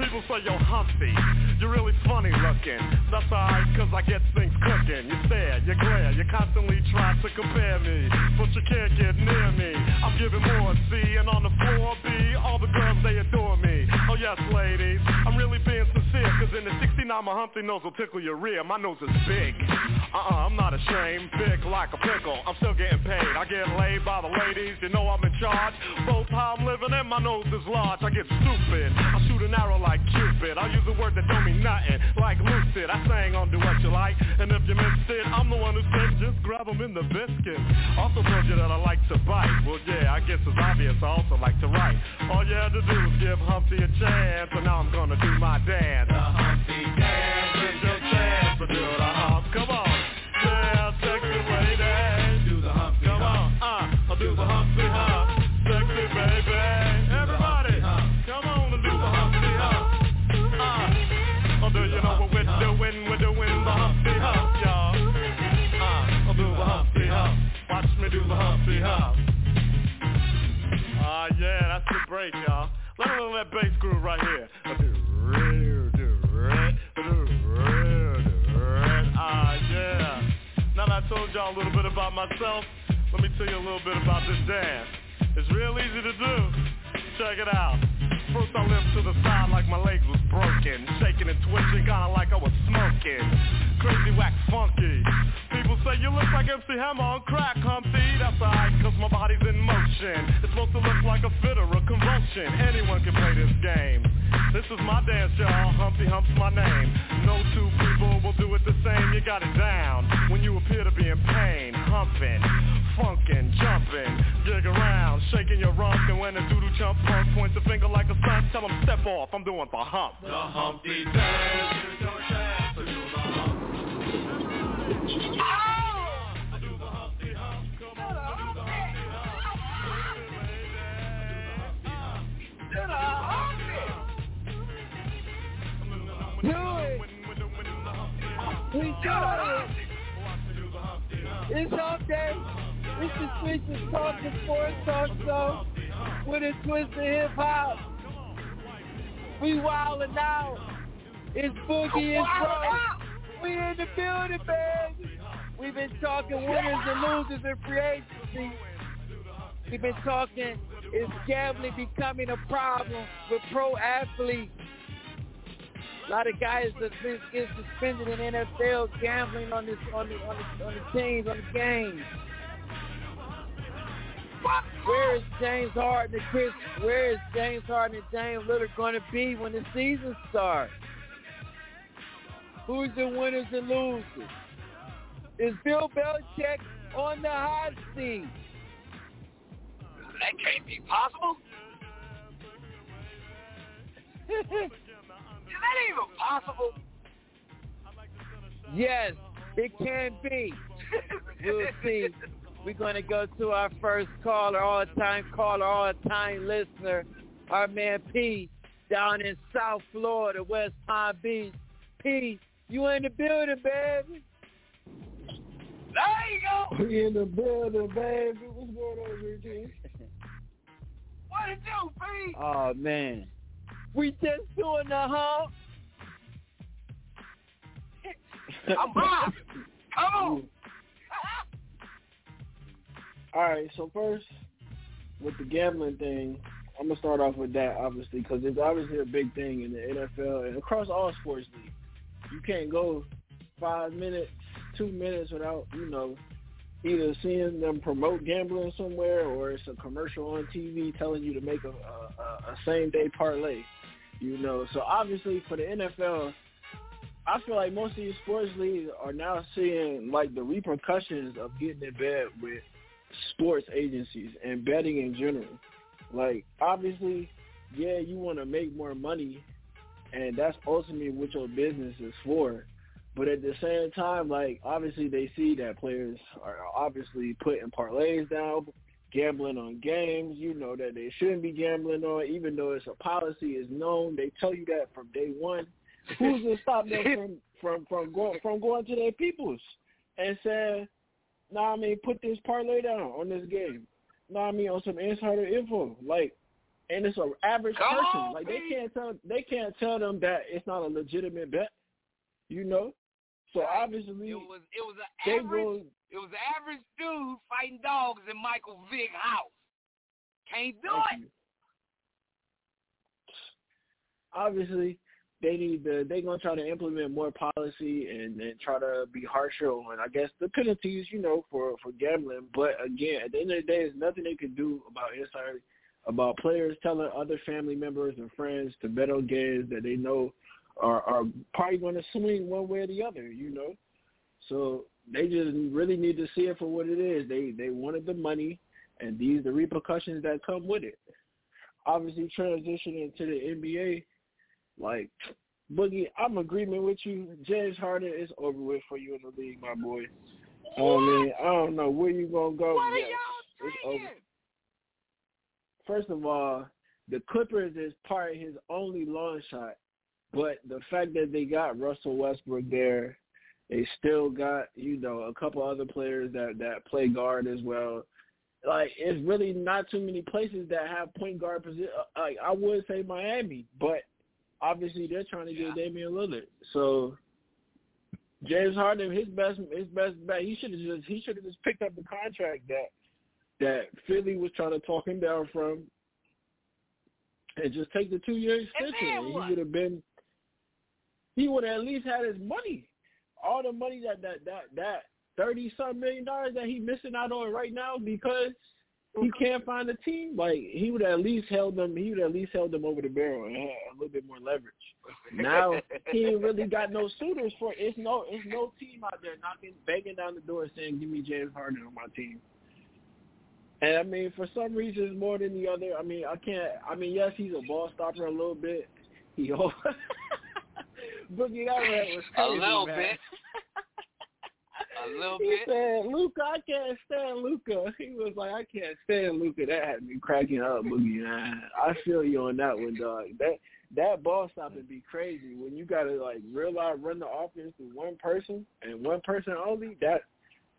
S6: People say, yo, Humpty, you're really funny looking. That's alright, cause I get things cooking. You stare, you glare, you constantly try to compare me. But you can't get near me. I'm giving more C, and on the floor B, all the girls, they adore me. Yes, ladies, I'm really being sincere, cause in the 69, my Humpty nose will tickle your rear. My nose is big. Uh-uh, I'm not ashamed, big like a pickle. I'm still getting paid. I get laid by the ladies, you know I'm in charge. Both how I'm living and my nose is large. I get stupid. I shoot an arrow like Cupid I use a word that don't mean nothing Like lucid I sang on Do What You Like And if you missed it I'm the one who said Just grab them in the biscuit Also told you that I like to bite Well yeah, I guess it's obvious I also like to write All you had to do was give Humpty a chance And now I'm gonna do my dance
S1: The
S6: chance to do the y'all a little bit about myself, let me tell you a little bit about this dance. It's real easy to do. Check it out. First I limped to the side like my legs was broken. Shaking and twitching kinda like I was smoking. Crazy, whack, funky. People say you look like MC Hammer on crack, Humpty. That's alright cause my body's in motion. It's supposed to look like a fit or a convulsion. Anyone can play this game. This is my dance y'all, Humpty Hump's my name. No two people will do it the same, you got it down. When appear to be in pain, humping Funkin', jumping, jig around Shaking your rump and when a doodle chump punk points a finger like a son, tell him step off, I'm doing the hump.
S1: The Humpty dance, here's your chance
S2: It's hump day. It's the Streets Is Talking Sports Talk Show with a twist of hip hop. We wildin' out. It's Boogie and Pro. We in the building, baby. We've been talking winners and losers in free agency. We've been talking is gambling becoming a problem with pro athletes. A lot of guys that get suspended in NFL gambling on this on the on the, on the teams on the games. Where is James Harden and Chris? Where is James Harden and James Lillard going to be when the season starts? Who's the winners and losers? Is Bill Belichick on the hot seat?
S3: That can't be possible. is that even possible?
S2: Yes, it can be. we'll see. We're going to go to our first caller, all-time caller, all-time listener, our man P down in South Florida, West Palm Beach. P, you in the building, baby?
S3: There you go.
S7: We in the building, baby. What's going on, Ricky?
S3: what it do, P?
S2: Oh, man. We just doing the hump.
S3: I'm hot. Come on.
S7: All right, so first with the gambling thing, I'm gonna start off with that obviously because it's obviously a big thing in the NFL and across all sports leagues. You can't go five minutes, two minutes without you know either seeing them promote gambling somewhere or it's a commercial on TV telling you to make a, a, a same day parlay. You know, so obviously for the NFL, I feel like most of these sports leagues are now seeing like the repercussions of getting in bed with sports agencies and betting in general. Like obviously, yeah, you want to make more money, and that's ultimately what your business is for. But at the same time, like obviously they see that players are obviously putting parlays down, gambling on games. You know that they shouldn't be gambling on, even though it's a policy is known. They tell you that from day one. Who's gonna stop them from from from going from going to their peoples and saying, Nah, I mean, put this parlay down on this game. Nah, I mean, on some insider info. Like, and it's an average
S3: Come
S7: person.
S3: on,
S7: like
S3: Pete.
S7: they can't tell they can't tell them that it's not a legitimate bet. You know, so
S3: Right.
S7: obviously
S3: It was it was an average it was an average dude fighting dogs in Michael Vick house. Can't do it.
S7: you. Obviously, they need to. They're gonna try to implement more policy and, and try to be harsher on, I guess, the penalties. You know, for for gambling. But again, at the end of the day, there's nothing they can do about inside about players telling other family members and friends to bet on games that they know are are probably going to swing one way or the other. You know, so they just really need to see it for what it is. They they wanted the money, and these the repercussions that come with it. Obviously, transitioning to the NBA, like Boogie, I'm agreement with you. James Harden is over with for you in the league, my boy. I mean, I don't know where you gonna go.
S3: What
S7: Yes, it's over. First of all, the Clippers is part of his only long shot, but the fact that they got Russell Westbrook there, they still got you know a couple other players that that play guard as well. Like it's really not too many places that have point guard position. Uh, like I would say Miami, but obviously they're trying to get
S3: Yeah.
S7: Damian Lillard. So James Harden, his best his best bet, he should have just he should have just picked up the contract that that Philly was trying to talk him down from, and just take the two year extension. And he would have been, he would at least had his money, all the money that that that that thirty some million dollars that he missing out on right now because he can't find a team. Like he would at least held them. He would at least held them over the barrel and had a little bit more leverage. Now he ain't really got no suitors for. It's no. It's no team out there knocking, banging down the door saying, "Give me James Harden on my team." And I mean, for some reasons more than the other. I mean, I can't. I mean, yes, he's a ball stopper a little bit. He Boogie that man was
S3: A little
S7: man.
S3: bit. A little
S7: He
S3: bit.
S7: said, "Luka, I can't stand Luka." He was like, "I can't stand Luka." That had me cracking up, Boogie. I feel you on that one, dog. That that ball stopping be crazy when you gotta like real realize run the offense to one person and one person only. That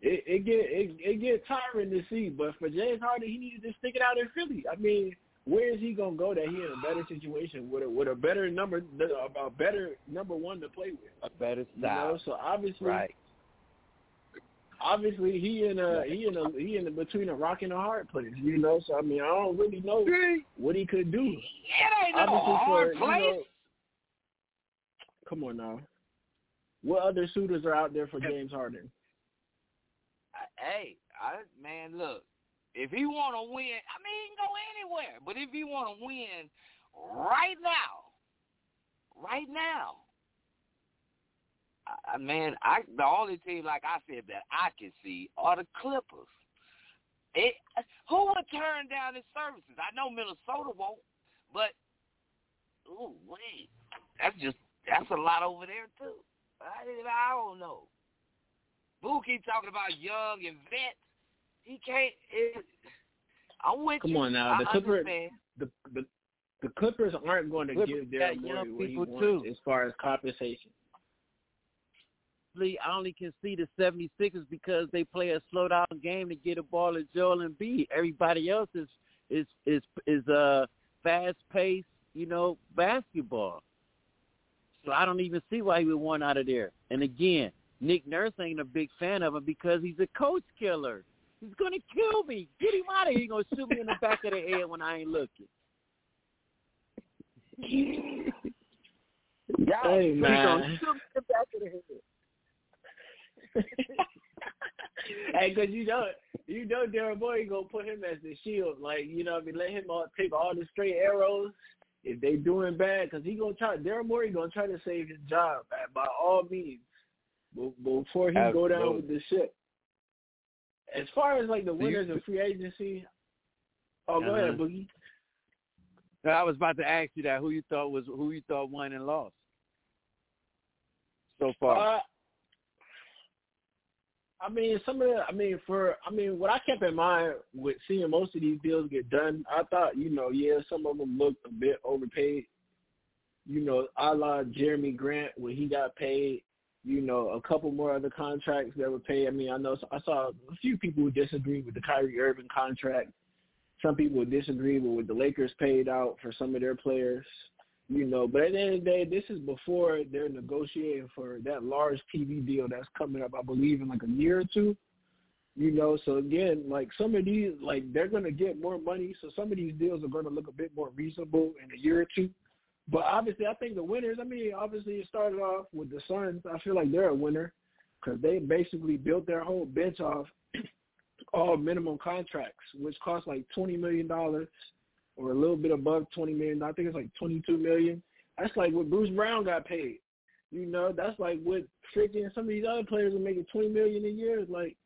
S7: it, it get it, it get tiring to see. But for James Harden, he needed to stick it out in Philly. I mean, where is he gonna go that he in a better situation with a with a better number, a better number one to play with?
S2: A better
S7: You know, so obviously
S2: Right.
S7: obviously he in a he in a he in a between a rock and a hard place, you know. So I mean, I don't really know what he could do.
S3: It ain't no hard
S7: for
S3: place.
S7: you know, come on now, what other suitors are out there for James Harden?
S3: hey, I, man, look. If he want to win, I mean, he can go anywhere. But if he want to win right now, right now, I, man, I the only team like I said that I can see are the Clippers. It, who would turn down his services? I know Minnesota won't, but ooh, wait, that's just that's a lot over there too. I, I don't know. Boo keep talking about young and vets. He can't. It, I'm with
S7: Come
S3: you.
S7: on now, the
S3: I
S7: Clippers- The the the Clippers aren't going to
S2: Clippers
S7: give Daryl
S2: got
S7: Morey
S2: young
S7: what he
S2: people,
S7: wants
S2: too.
S7: as far as compensation.
S2: I only can see the 76ers because they play a slow down game to get a ball to Joel Embiid. Everybody else is is is is uh fast paced, you know, basketball. So I don't even see why he would want out of there. And again, Nick Nurse ain't a big fan of him because he's a coach killer. He's gonna kill me. Get him out of here. He's gonna shoot me in the back of the head when I ain't looking.
S7: Hey
S2: He's
S7: man,
S2: gonna shoot me in the back of the head.
S7: hey, cause you know, you know, Daryl Morey gonna put him as the shield. Like, you know, I mean, let him all take all the straight arrows if they doing bad, cause he gonna try. Daryl Morey gonna try to save his job uh, by all means before he go down with the ship. As far as like the winners of free agency, oh, go
S2: Uh-huh.
S7: ahead, Boogie.
S2: No, I was about to ask you that. Who you thought was who you thought won and lost so far?
S7: Uh, I mean, some of the, I mean, for, I mean, what I kept in mind with seeing most of these deals get done, I thought, you know, yeah, some of them looked a bit overpaid. You know, a la Jerami Grant when he got paid. You know, a couple more other contracts that were paid. I mean, I know I saw a few people who disagreed with the Kyrie Irving contract. some people disagree with what the Lakers paid out for some of their players, you know. But at the end of the day, this is before they're negotiating for that large TV deal that's coming up, I believe, in like a year or two. You know, so again, like some of these, like they're going to get more money, so some of these deals are going to look a bit more reasonable in a year or two. But obviously, I think the winners. I mean, obviously, it started off with the Suns. I feel like they're a winner because they basically built their whole bench off all minimum contracts, which cost like twenty million dollars or a little bit above twenty million. I think it's like twenty two million. That's like what Bruce Brown got paid. You know, that's like what freaking some of these other players are making twenty million a year. Like,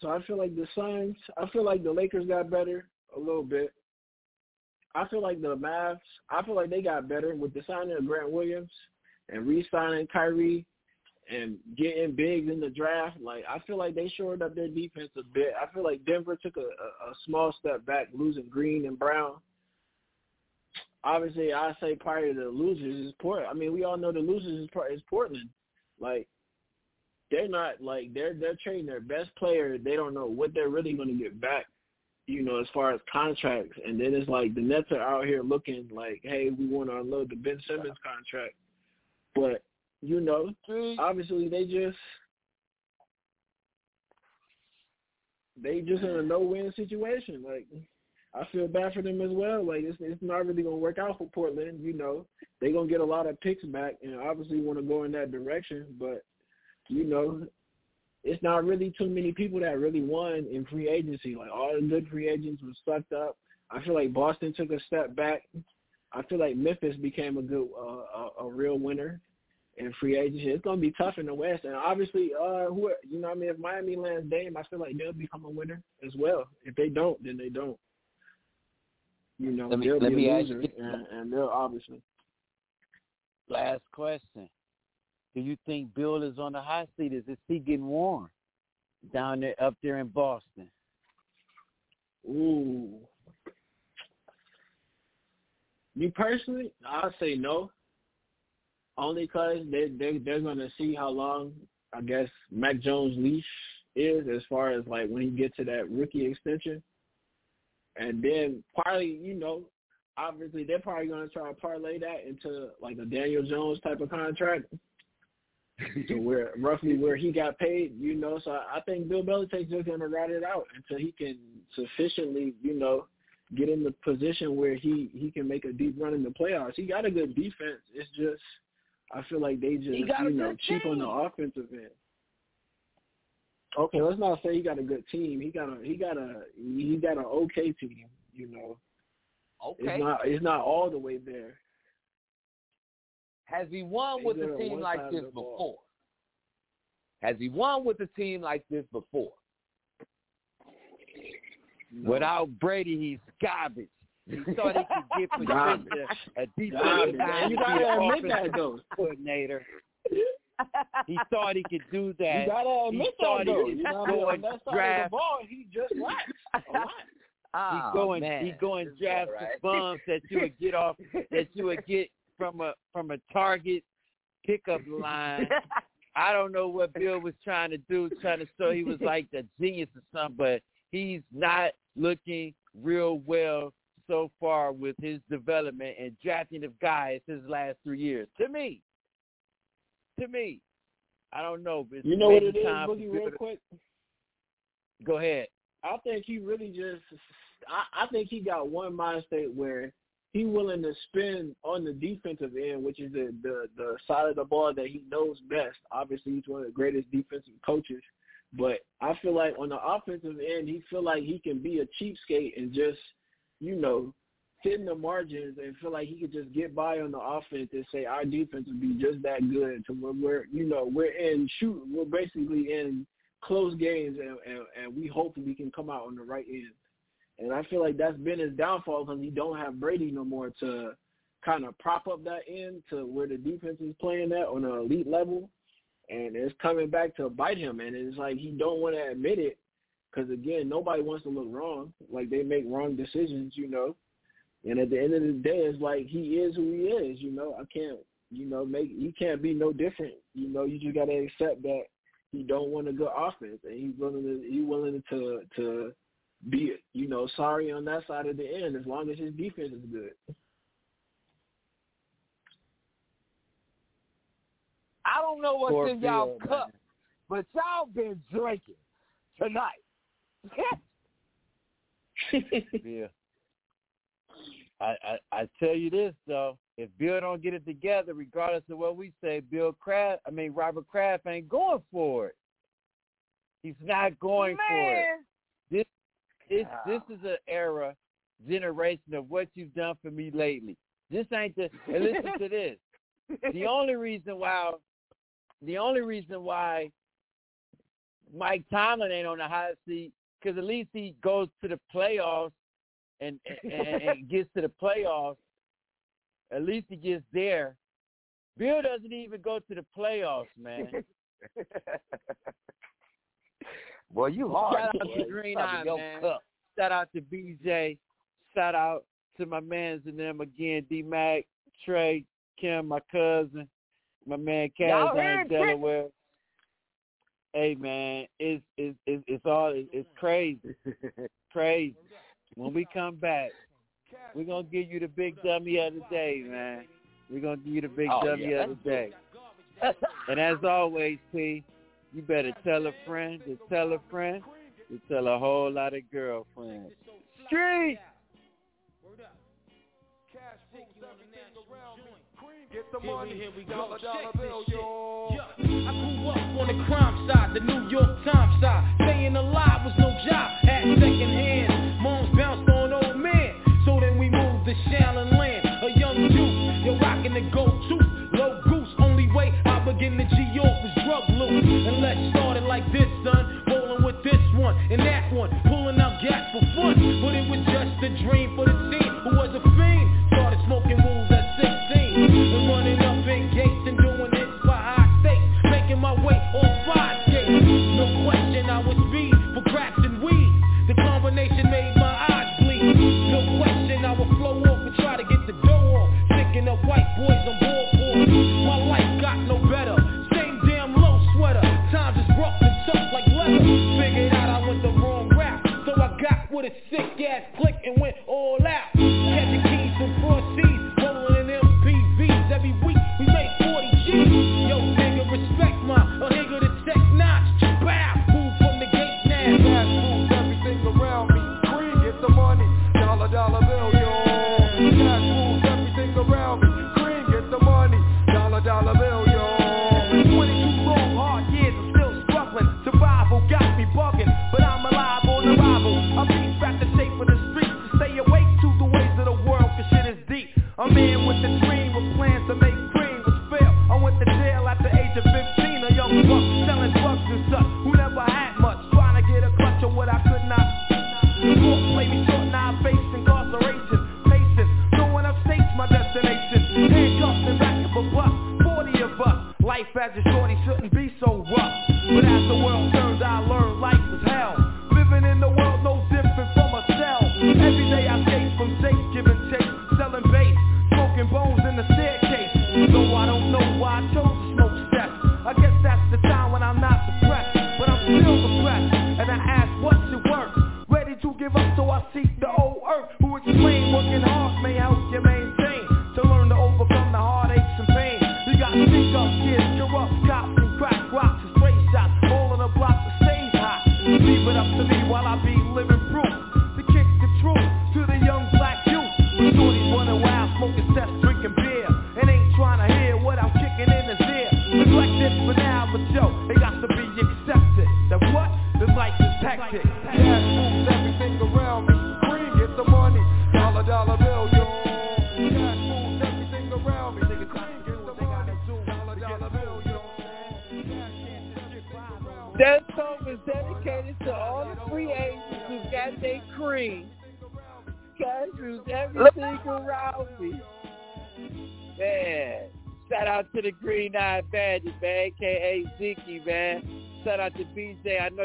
S7: so I feel like the Suns. I feel like the Lakers got better a little bit. I feel like the Mavs. I feel like they got better with the signing of Grant Williams and re-signing Kyrie and getting big in the draft, like I feel like they shored up their defense a bit. I feel like Denver took a, a, a small step back, losing Green and Brown. Obviously, I say prior to the losers is Port. I mean, we all know the losers is, is Portland. Like they're not like they're they're trading their best player. They don't know what they're really going to get back. You know, as far as contracts, and then it's like the Nets are out here looking like, hey, we want to unload the Ben Simmons contract, but you know, obviously they just they just in a no win situation. Like I feel bad for them as well. Like it's it's not really gonna work out for Portland. You know, they're gonna get a lot of picks back, and obviously want to go in that direction. But you know, it's not really too many people that really won in free agency. Like all the good free agents were sucked up. I feel like Boston took a step back. I feel like Memphis became a good, uh, a, a real winner in free agency. It's gonna be tough in the West, and obviously, uh, who you know, what I mean, if Miami lands Dame, I feel like they'll become a winner as well. If they don't, then they don't. You know,
S5: let me,
S7: they'll
S5: let
S7: be
S5: me
S7: a
S5: ask
S7: loser,
S5: you,
S7: and, and they'll obviously.
S5: Last question: Do you think Bill is on the hot seat? Is seat getting warm down there, up there in Boston?
S7: Ooh. Me personally, I'd say no only because they they they're gonna see how long I guess Mac Jones' leash is as far as like when he gets to that rookie extension, and then probably you know obviously they're probably gonna try to parlay that into like a Daniel Jones type of contract. where roughly where he got paid, you know. So I think Bill Belichick's just gonna ride it out until he can sufficiently, you know, get in the position where he he can make a deep run in the playoffs. He got a good defense. It's just I feel like they just you know cheap on the offensive end. Okay, let's not say he got a good team. He got a he got a he got an okay team. You know,
S3: okay,
S7: it's not it's not all the way there.
S3: Has he won with a team like this before? Has he won with a team like this before?
S7: No.
S5: Without Brady, he's garbage. He thought he could get Patricia a defensive
S7: mind
S5: to
S7: be
S5: an
S7: admit that though.
S5: coordinator. he thought he could do that.
S7: You gotta admit
S5: he thought
S7: that though.
S5: he could
S7: You know,
S5: go
S7: on
S5: and
S7: that side
S5: draft.
S7: of the ball, he just lacks a lot.
S3: Oh,
S5: he go and
S3: man.
S5: he go and
S3: This
S5: draft
S3: all right.
S5: the bums that you would get off that you would get from a from a target pickup line. I don't know what Bill was trying to do, trying to show he was like the genius or something, but he's not looking real well so far with his development and drafting of guys his last three years. To me, to me, I don't know. But
S7: You know what
S5: maybe
S7: it is,
S5: time for
S7: Boogie, real quick?
S5: Go ahead.
S7: I think he really just I, I think he got one mind state where he willing to spend on the defensive end, which is the, the the side of the ball that he knows best. Obviously he's one of the greatest defensive coaches. But I feel like on the offensive end he feel like he can be a cheapskate and just, you know, sit in the margins and feel like he could just get by on the offense and say our defense will be just that good to where we're you know, we're in shoot we're basically in close games and, and, and we hope we can come out on the right end. And I feel like that's been his downfall because he don't have Brady no more to kind of prop up that end to where the defense is playing at on an elite level. And it's coming back to bite him. And it's like he don't want to admit it because, again, nobody wants to look wrong. Like they make wrong decisions, you know. And at the end of the day, it's like he is who he is, you know. I can't, you know, make he can't be no different. You know, you just got to accept that he don't want a good offense, and he's willing to he willing to to be it you know sorry on that side of the end as long as his defense is good.
S3: I don't know what's
S2: Poor
S3: in y'all
S2: Bill,
S3: cup, but y'all been drinking tonight.
S2: Yeah. I, I I tell you this though, if Bill don't get it together, regardless of what we say, Bill Kraft, I mean Robert Kraft ain't going for it. He's not going for it.
S3: Man,
S2: This this is an era, generation of what you've done for me lately. This ain't the and listen to this. The only reason why the only reason why Mike Tomlin ain't on the hot seat because at least he goes to the playoffs and, and, and gets to the playoffs. At least he gets there. Bill doesn't even go to the playoffs, man.
S3: Boy, you hard.
S2: Shout out
S3: boy.
S2: to Green Eye, man.
S3: cup.
S2: Shout out to BJ. Shout out to my mans and them again, D Mac, Trey, Kim, my cousin, my man Kaz
S3: hear
S2: out
S3: him,
S2: in Delaware. Hey man, it's it's it's, it's all it's, it's crazy, crazy. When we come back, we're gonna give you the big dummy of the day, man. We're gonna give you the big
S3: Oh,
S2: dummy
S3: yeah,
S2: of the day. And as always, P, you better tell a friend to tell a friend to tell a whole lot of girlfriends. Street.
S8: Get the
S9: Here we,
S8: money,
S9: here we go.
S8: dollar dollar bill, yo.
S9: I grew up on the crime side, the New York Times side. Staying alive was no job, had second hand. Moms bounced on old man, so then we moved to Shaolin G-York loot. And let's start it like this, son. Rolling with this one and that one, pulling out gas for fun. But it was just a dream for the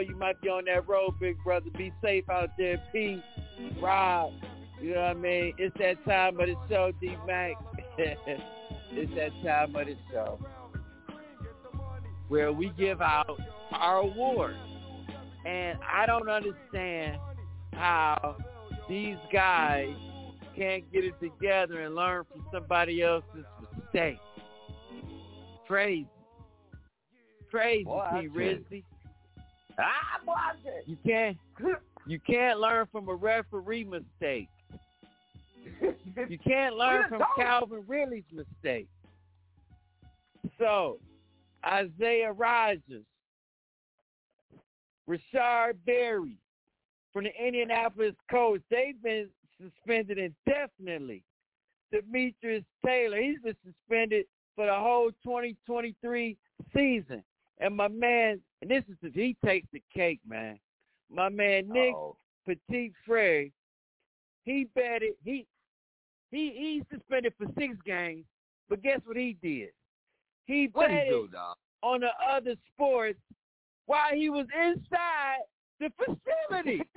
S10: you
S2: might be on that road, big brother. Be safe out there, Pete, Rob. You know what I mean? It's that time of the show, D Mac. it's that time of the show where we give out our awards. And I don't understand how these guys can't get it together and learn from somebody else's mistake. Crazy. Crazy,
S3: Boy,
S2: T.
S3: Ah, I tell
S2: You can't you can't learn from a referee mistake.
S3: you.
S2: Can't learn from Calvin Ridley's mistake. So, Isaiah Rodgers, Rashod Berry from the Indianapolis Colts, they've been suspended indefinitely. Demetrius Taylor, he's been suspended for the whole 2023 season. And my man, and this is he takes the cake, man. My man Nick
S3: Uh-oh.
S2: Petit Frere, he betted he he he's suspended for six games, but guess what he did? He
S3: What he do, dog?
S2: on the other sports while he was inside the facility.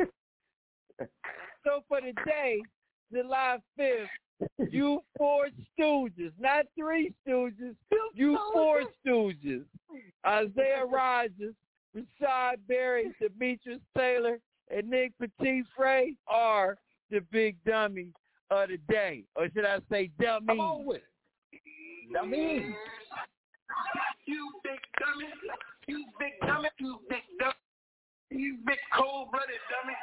S2: so for the day, July fifth, you four stooges, not three stooges, you four stooges. Isaiah Rodgers, Rashod Berry, Demetrius Taylor, and Nick Petit Frere are the big dummies of the day. Or should I say dummies?
S3: Come on with it. Dummy.
S11: You big dummy. You big dummy. You big dummy. You big cold-blooded dummy.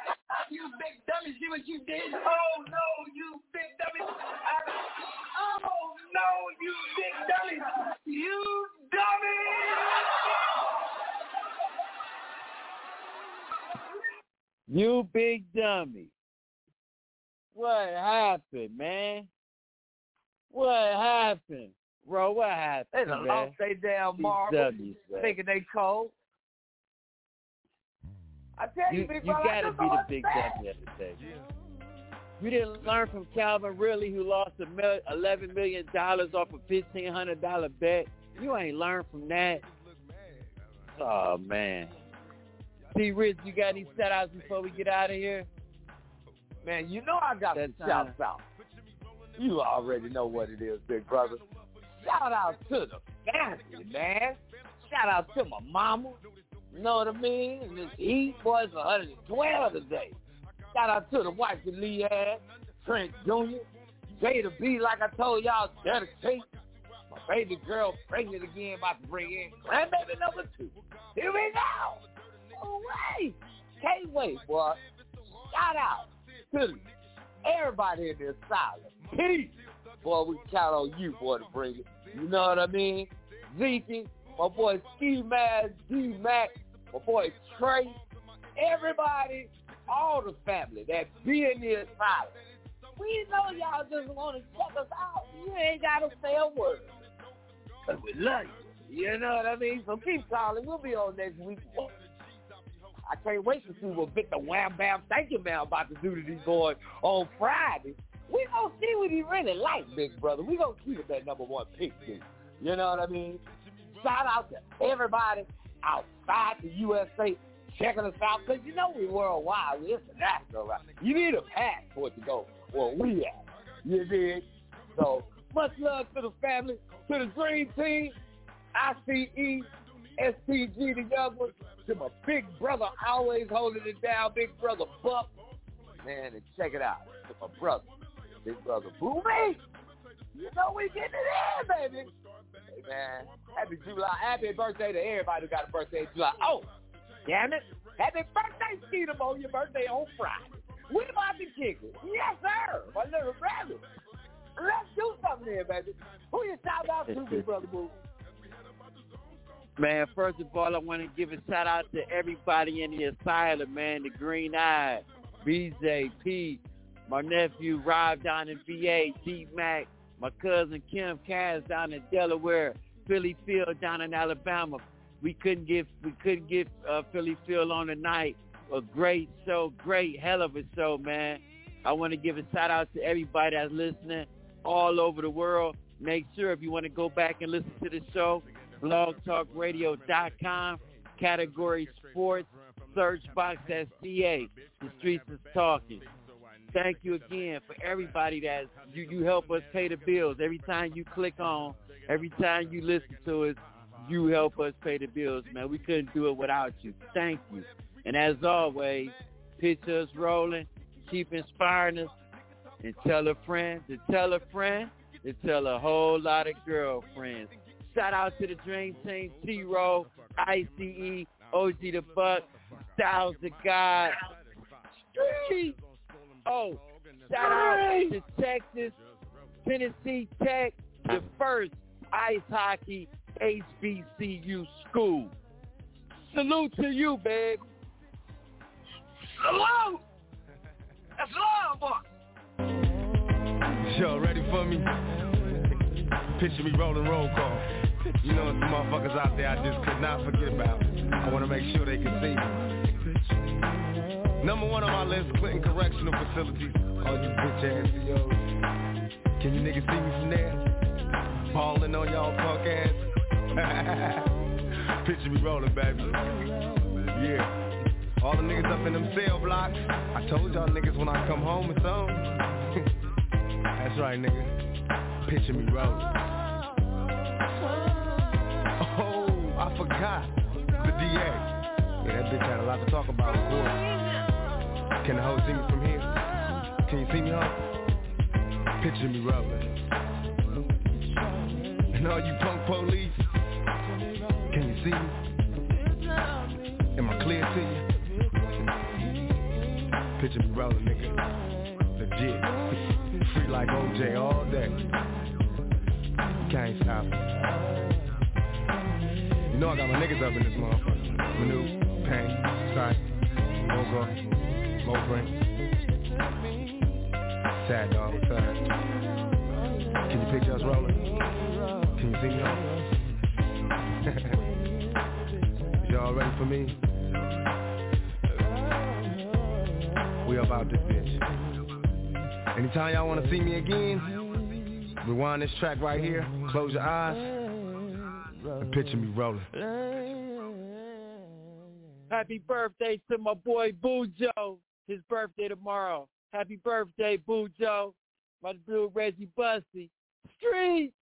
S11: You big dummy. See what you did? Oh, no, you big dummy. I, oh, no, you big dummy. You dummy.
S2: You big dummy. What happened, man? What happened? Bro, what happened,
S3: They done lost they damn marbles, thinking they cold. I tell you,
S2: You,
S3: big
S2: you
S3: brother,
S2: gotta be the big dummy of the day. You didn't learn from Calvin Ridley, who lost eleven million dollars off a fifteen hundred dollar bet. You ain't learned from that. Oh man. T. Rich, you got any shout outs before we get out of here?
S3: Man, you know I got
S2: That
S3: some shouts out. You already know what it is, big brother. Shout out to the family, man. Shout out to my mama. You know what I mean? And this heat boys 112 today. Shout out to the wife that Lee had, Trent Jr., Jada B, like I told y'all, dedicate. My baby girl pregnant again, about to bring in grandbaby number two. Here we go. Oh, wait. Can't wait, boy. Shout out to everybody in this silent. Peace. Boy, we count on you, boy, to bring it. You know what I mean? Zeke, my boy Ski Mad, D Mac, my boy Trey, everybody, all the family that be in this silent. We know y'all just want to check us out. You ain't got to say a word. Cause we love you. You know what I mean? So keep calling. We'll be on next week. I can't wait to see what Victor Wham Bam Thank you man about to do to these boys on Friday. We gonna see what he really like, big brother. We gonna keep it that number one pick, dude. You know what I mean? Shout out to everybody outside the USA checking us out because you know we're worldwide. We international, right? You need a passport to go where we at. You dig? So much love to the family, to the dream team, ICE, STG, the young to my big brother always holding it down, big brother Buck. Man, and check it out. To my brother, big brother Boomy. You know we getting it in, baby. Man, happy July, happy birthday to everybody who got a birthday in July. Oh, damn it. Happy birthday, Skeetum, on your birthday on Friday. We about to kick it. Yes, sir. My little brother. Let's do something here, baby. Who you shout out to, big brother Boo?
S2: Man, first of all, I want to give a shout out to everybody in the asylum, man. The Green Eye, BJ, my nephew Rob down in VA, D Mac, my cousin Kim Cass down in Delaware, Philly Phil down in Alabama. We couldn't get we couldn't get uh, Philly Phil on tonight. A great show, great hell of a show, man. I want to give a shout out to everybody that's listening all over the world. Make sure if you want to go back and listen to the show, blogtalkradio.com, category sports, search box SCA. The streets is talking. Thank you again for everybody that you, you help us pay the bills. Every time you click on, every time you listen to us, you help us pay the bills, man. We couldn't do it without you. Thank you. And as always, picture us rolling, keep inspiring us, and tell a friend to tell a friend to tell a whole lot of girlfriends. Shout out to the Dream Team, T-Roll, ICE, OG the Buck, Styles the God, Street. Oh, shout out to Texas, Tennessee Tech, the first ice hockey HBCU school. Salute to you, babe.
S5: Salute! That's love, boy.
S8: Yo, ready for me? Picture me rolling roll call. You know some motherfuckers out there I just could not forget about. I want to make sure they can see me. Number one on my list, Clinton Correctional Facilities. All you bitch ass CEOs. Can you niggas see me from there? Balling on y'all punk ass. Picture me rolling, baby. Yeah. All the niggas up in them cell blocks. I told y'all niggas when I come home or something. That's right, nigga. Picture me rolling. Oh, I forgot. The DA. Yeah, that bitch had a lot to talk about, of course. Can the hoe see me from here? Can you see me, hoe? Picture me rolling. And all you punk police, can you see me? Am I clear to you? Picture me rolling, nigga. Legit. Free like OJ all day. Can't stop. You know I got my niggas up in this motherfucker. Manu, Pain, Sight, Mogo, Mobrin. Sad dog, up? Can you picture us rolling? Can you see me? Y'all ready for me? We about this bitch. Anytime y'all want to see me again, rewind this track right here, close your eyes, and picture me rolling.
S2: Happy birthday to my boy Boo Joe. His birthday tomorrow. Happy birthday, Boo Joe. My dude Reggie Busty. Street.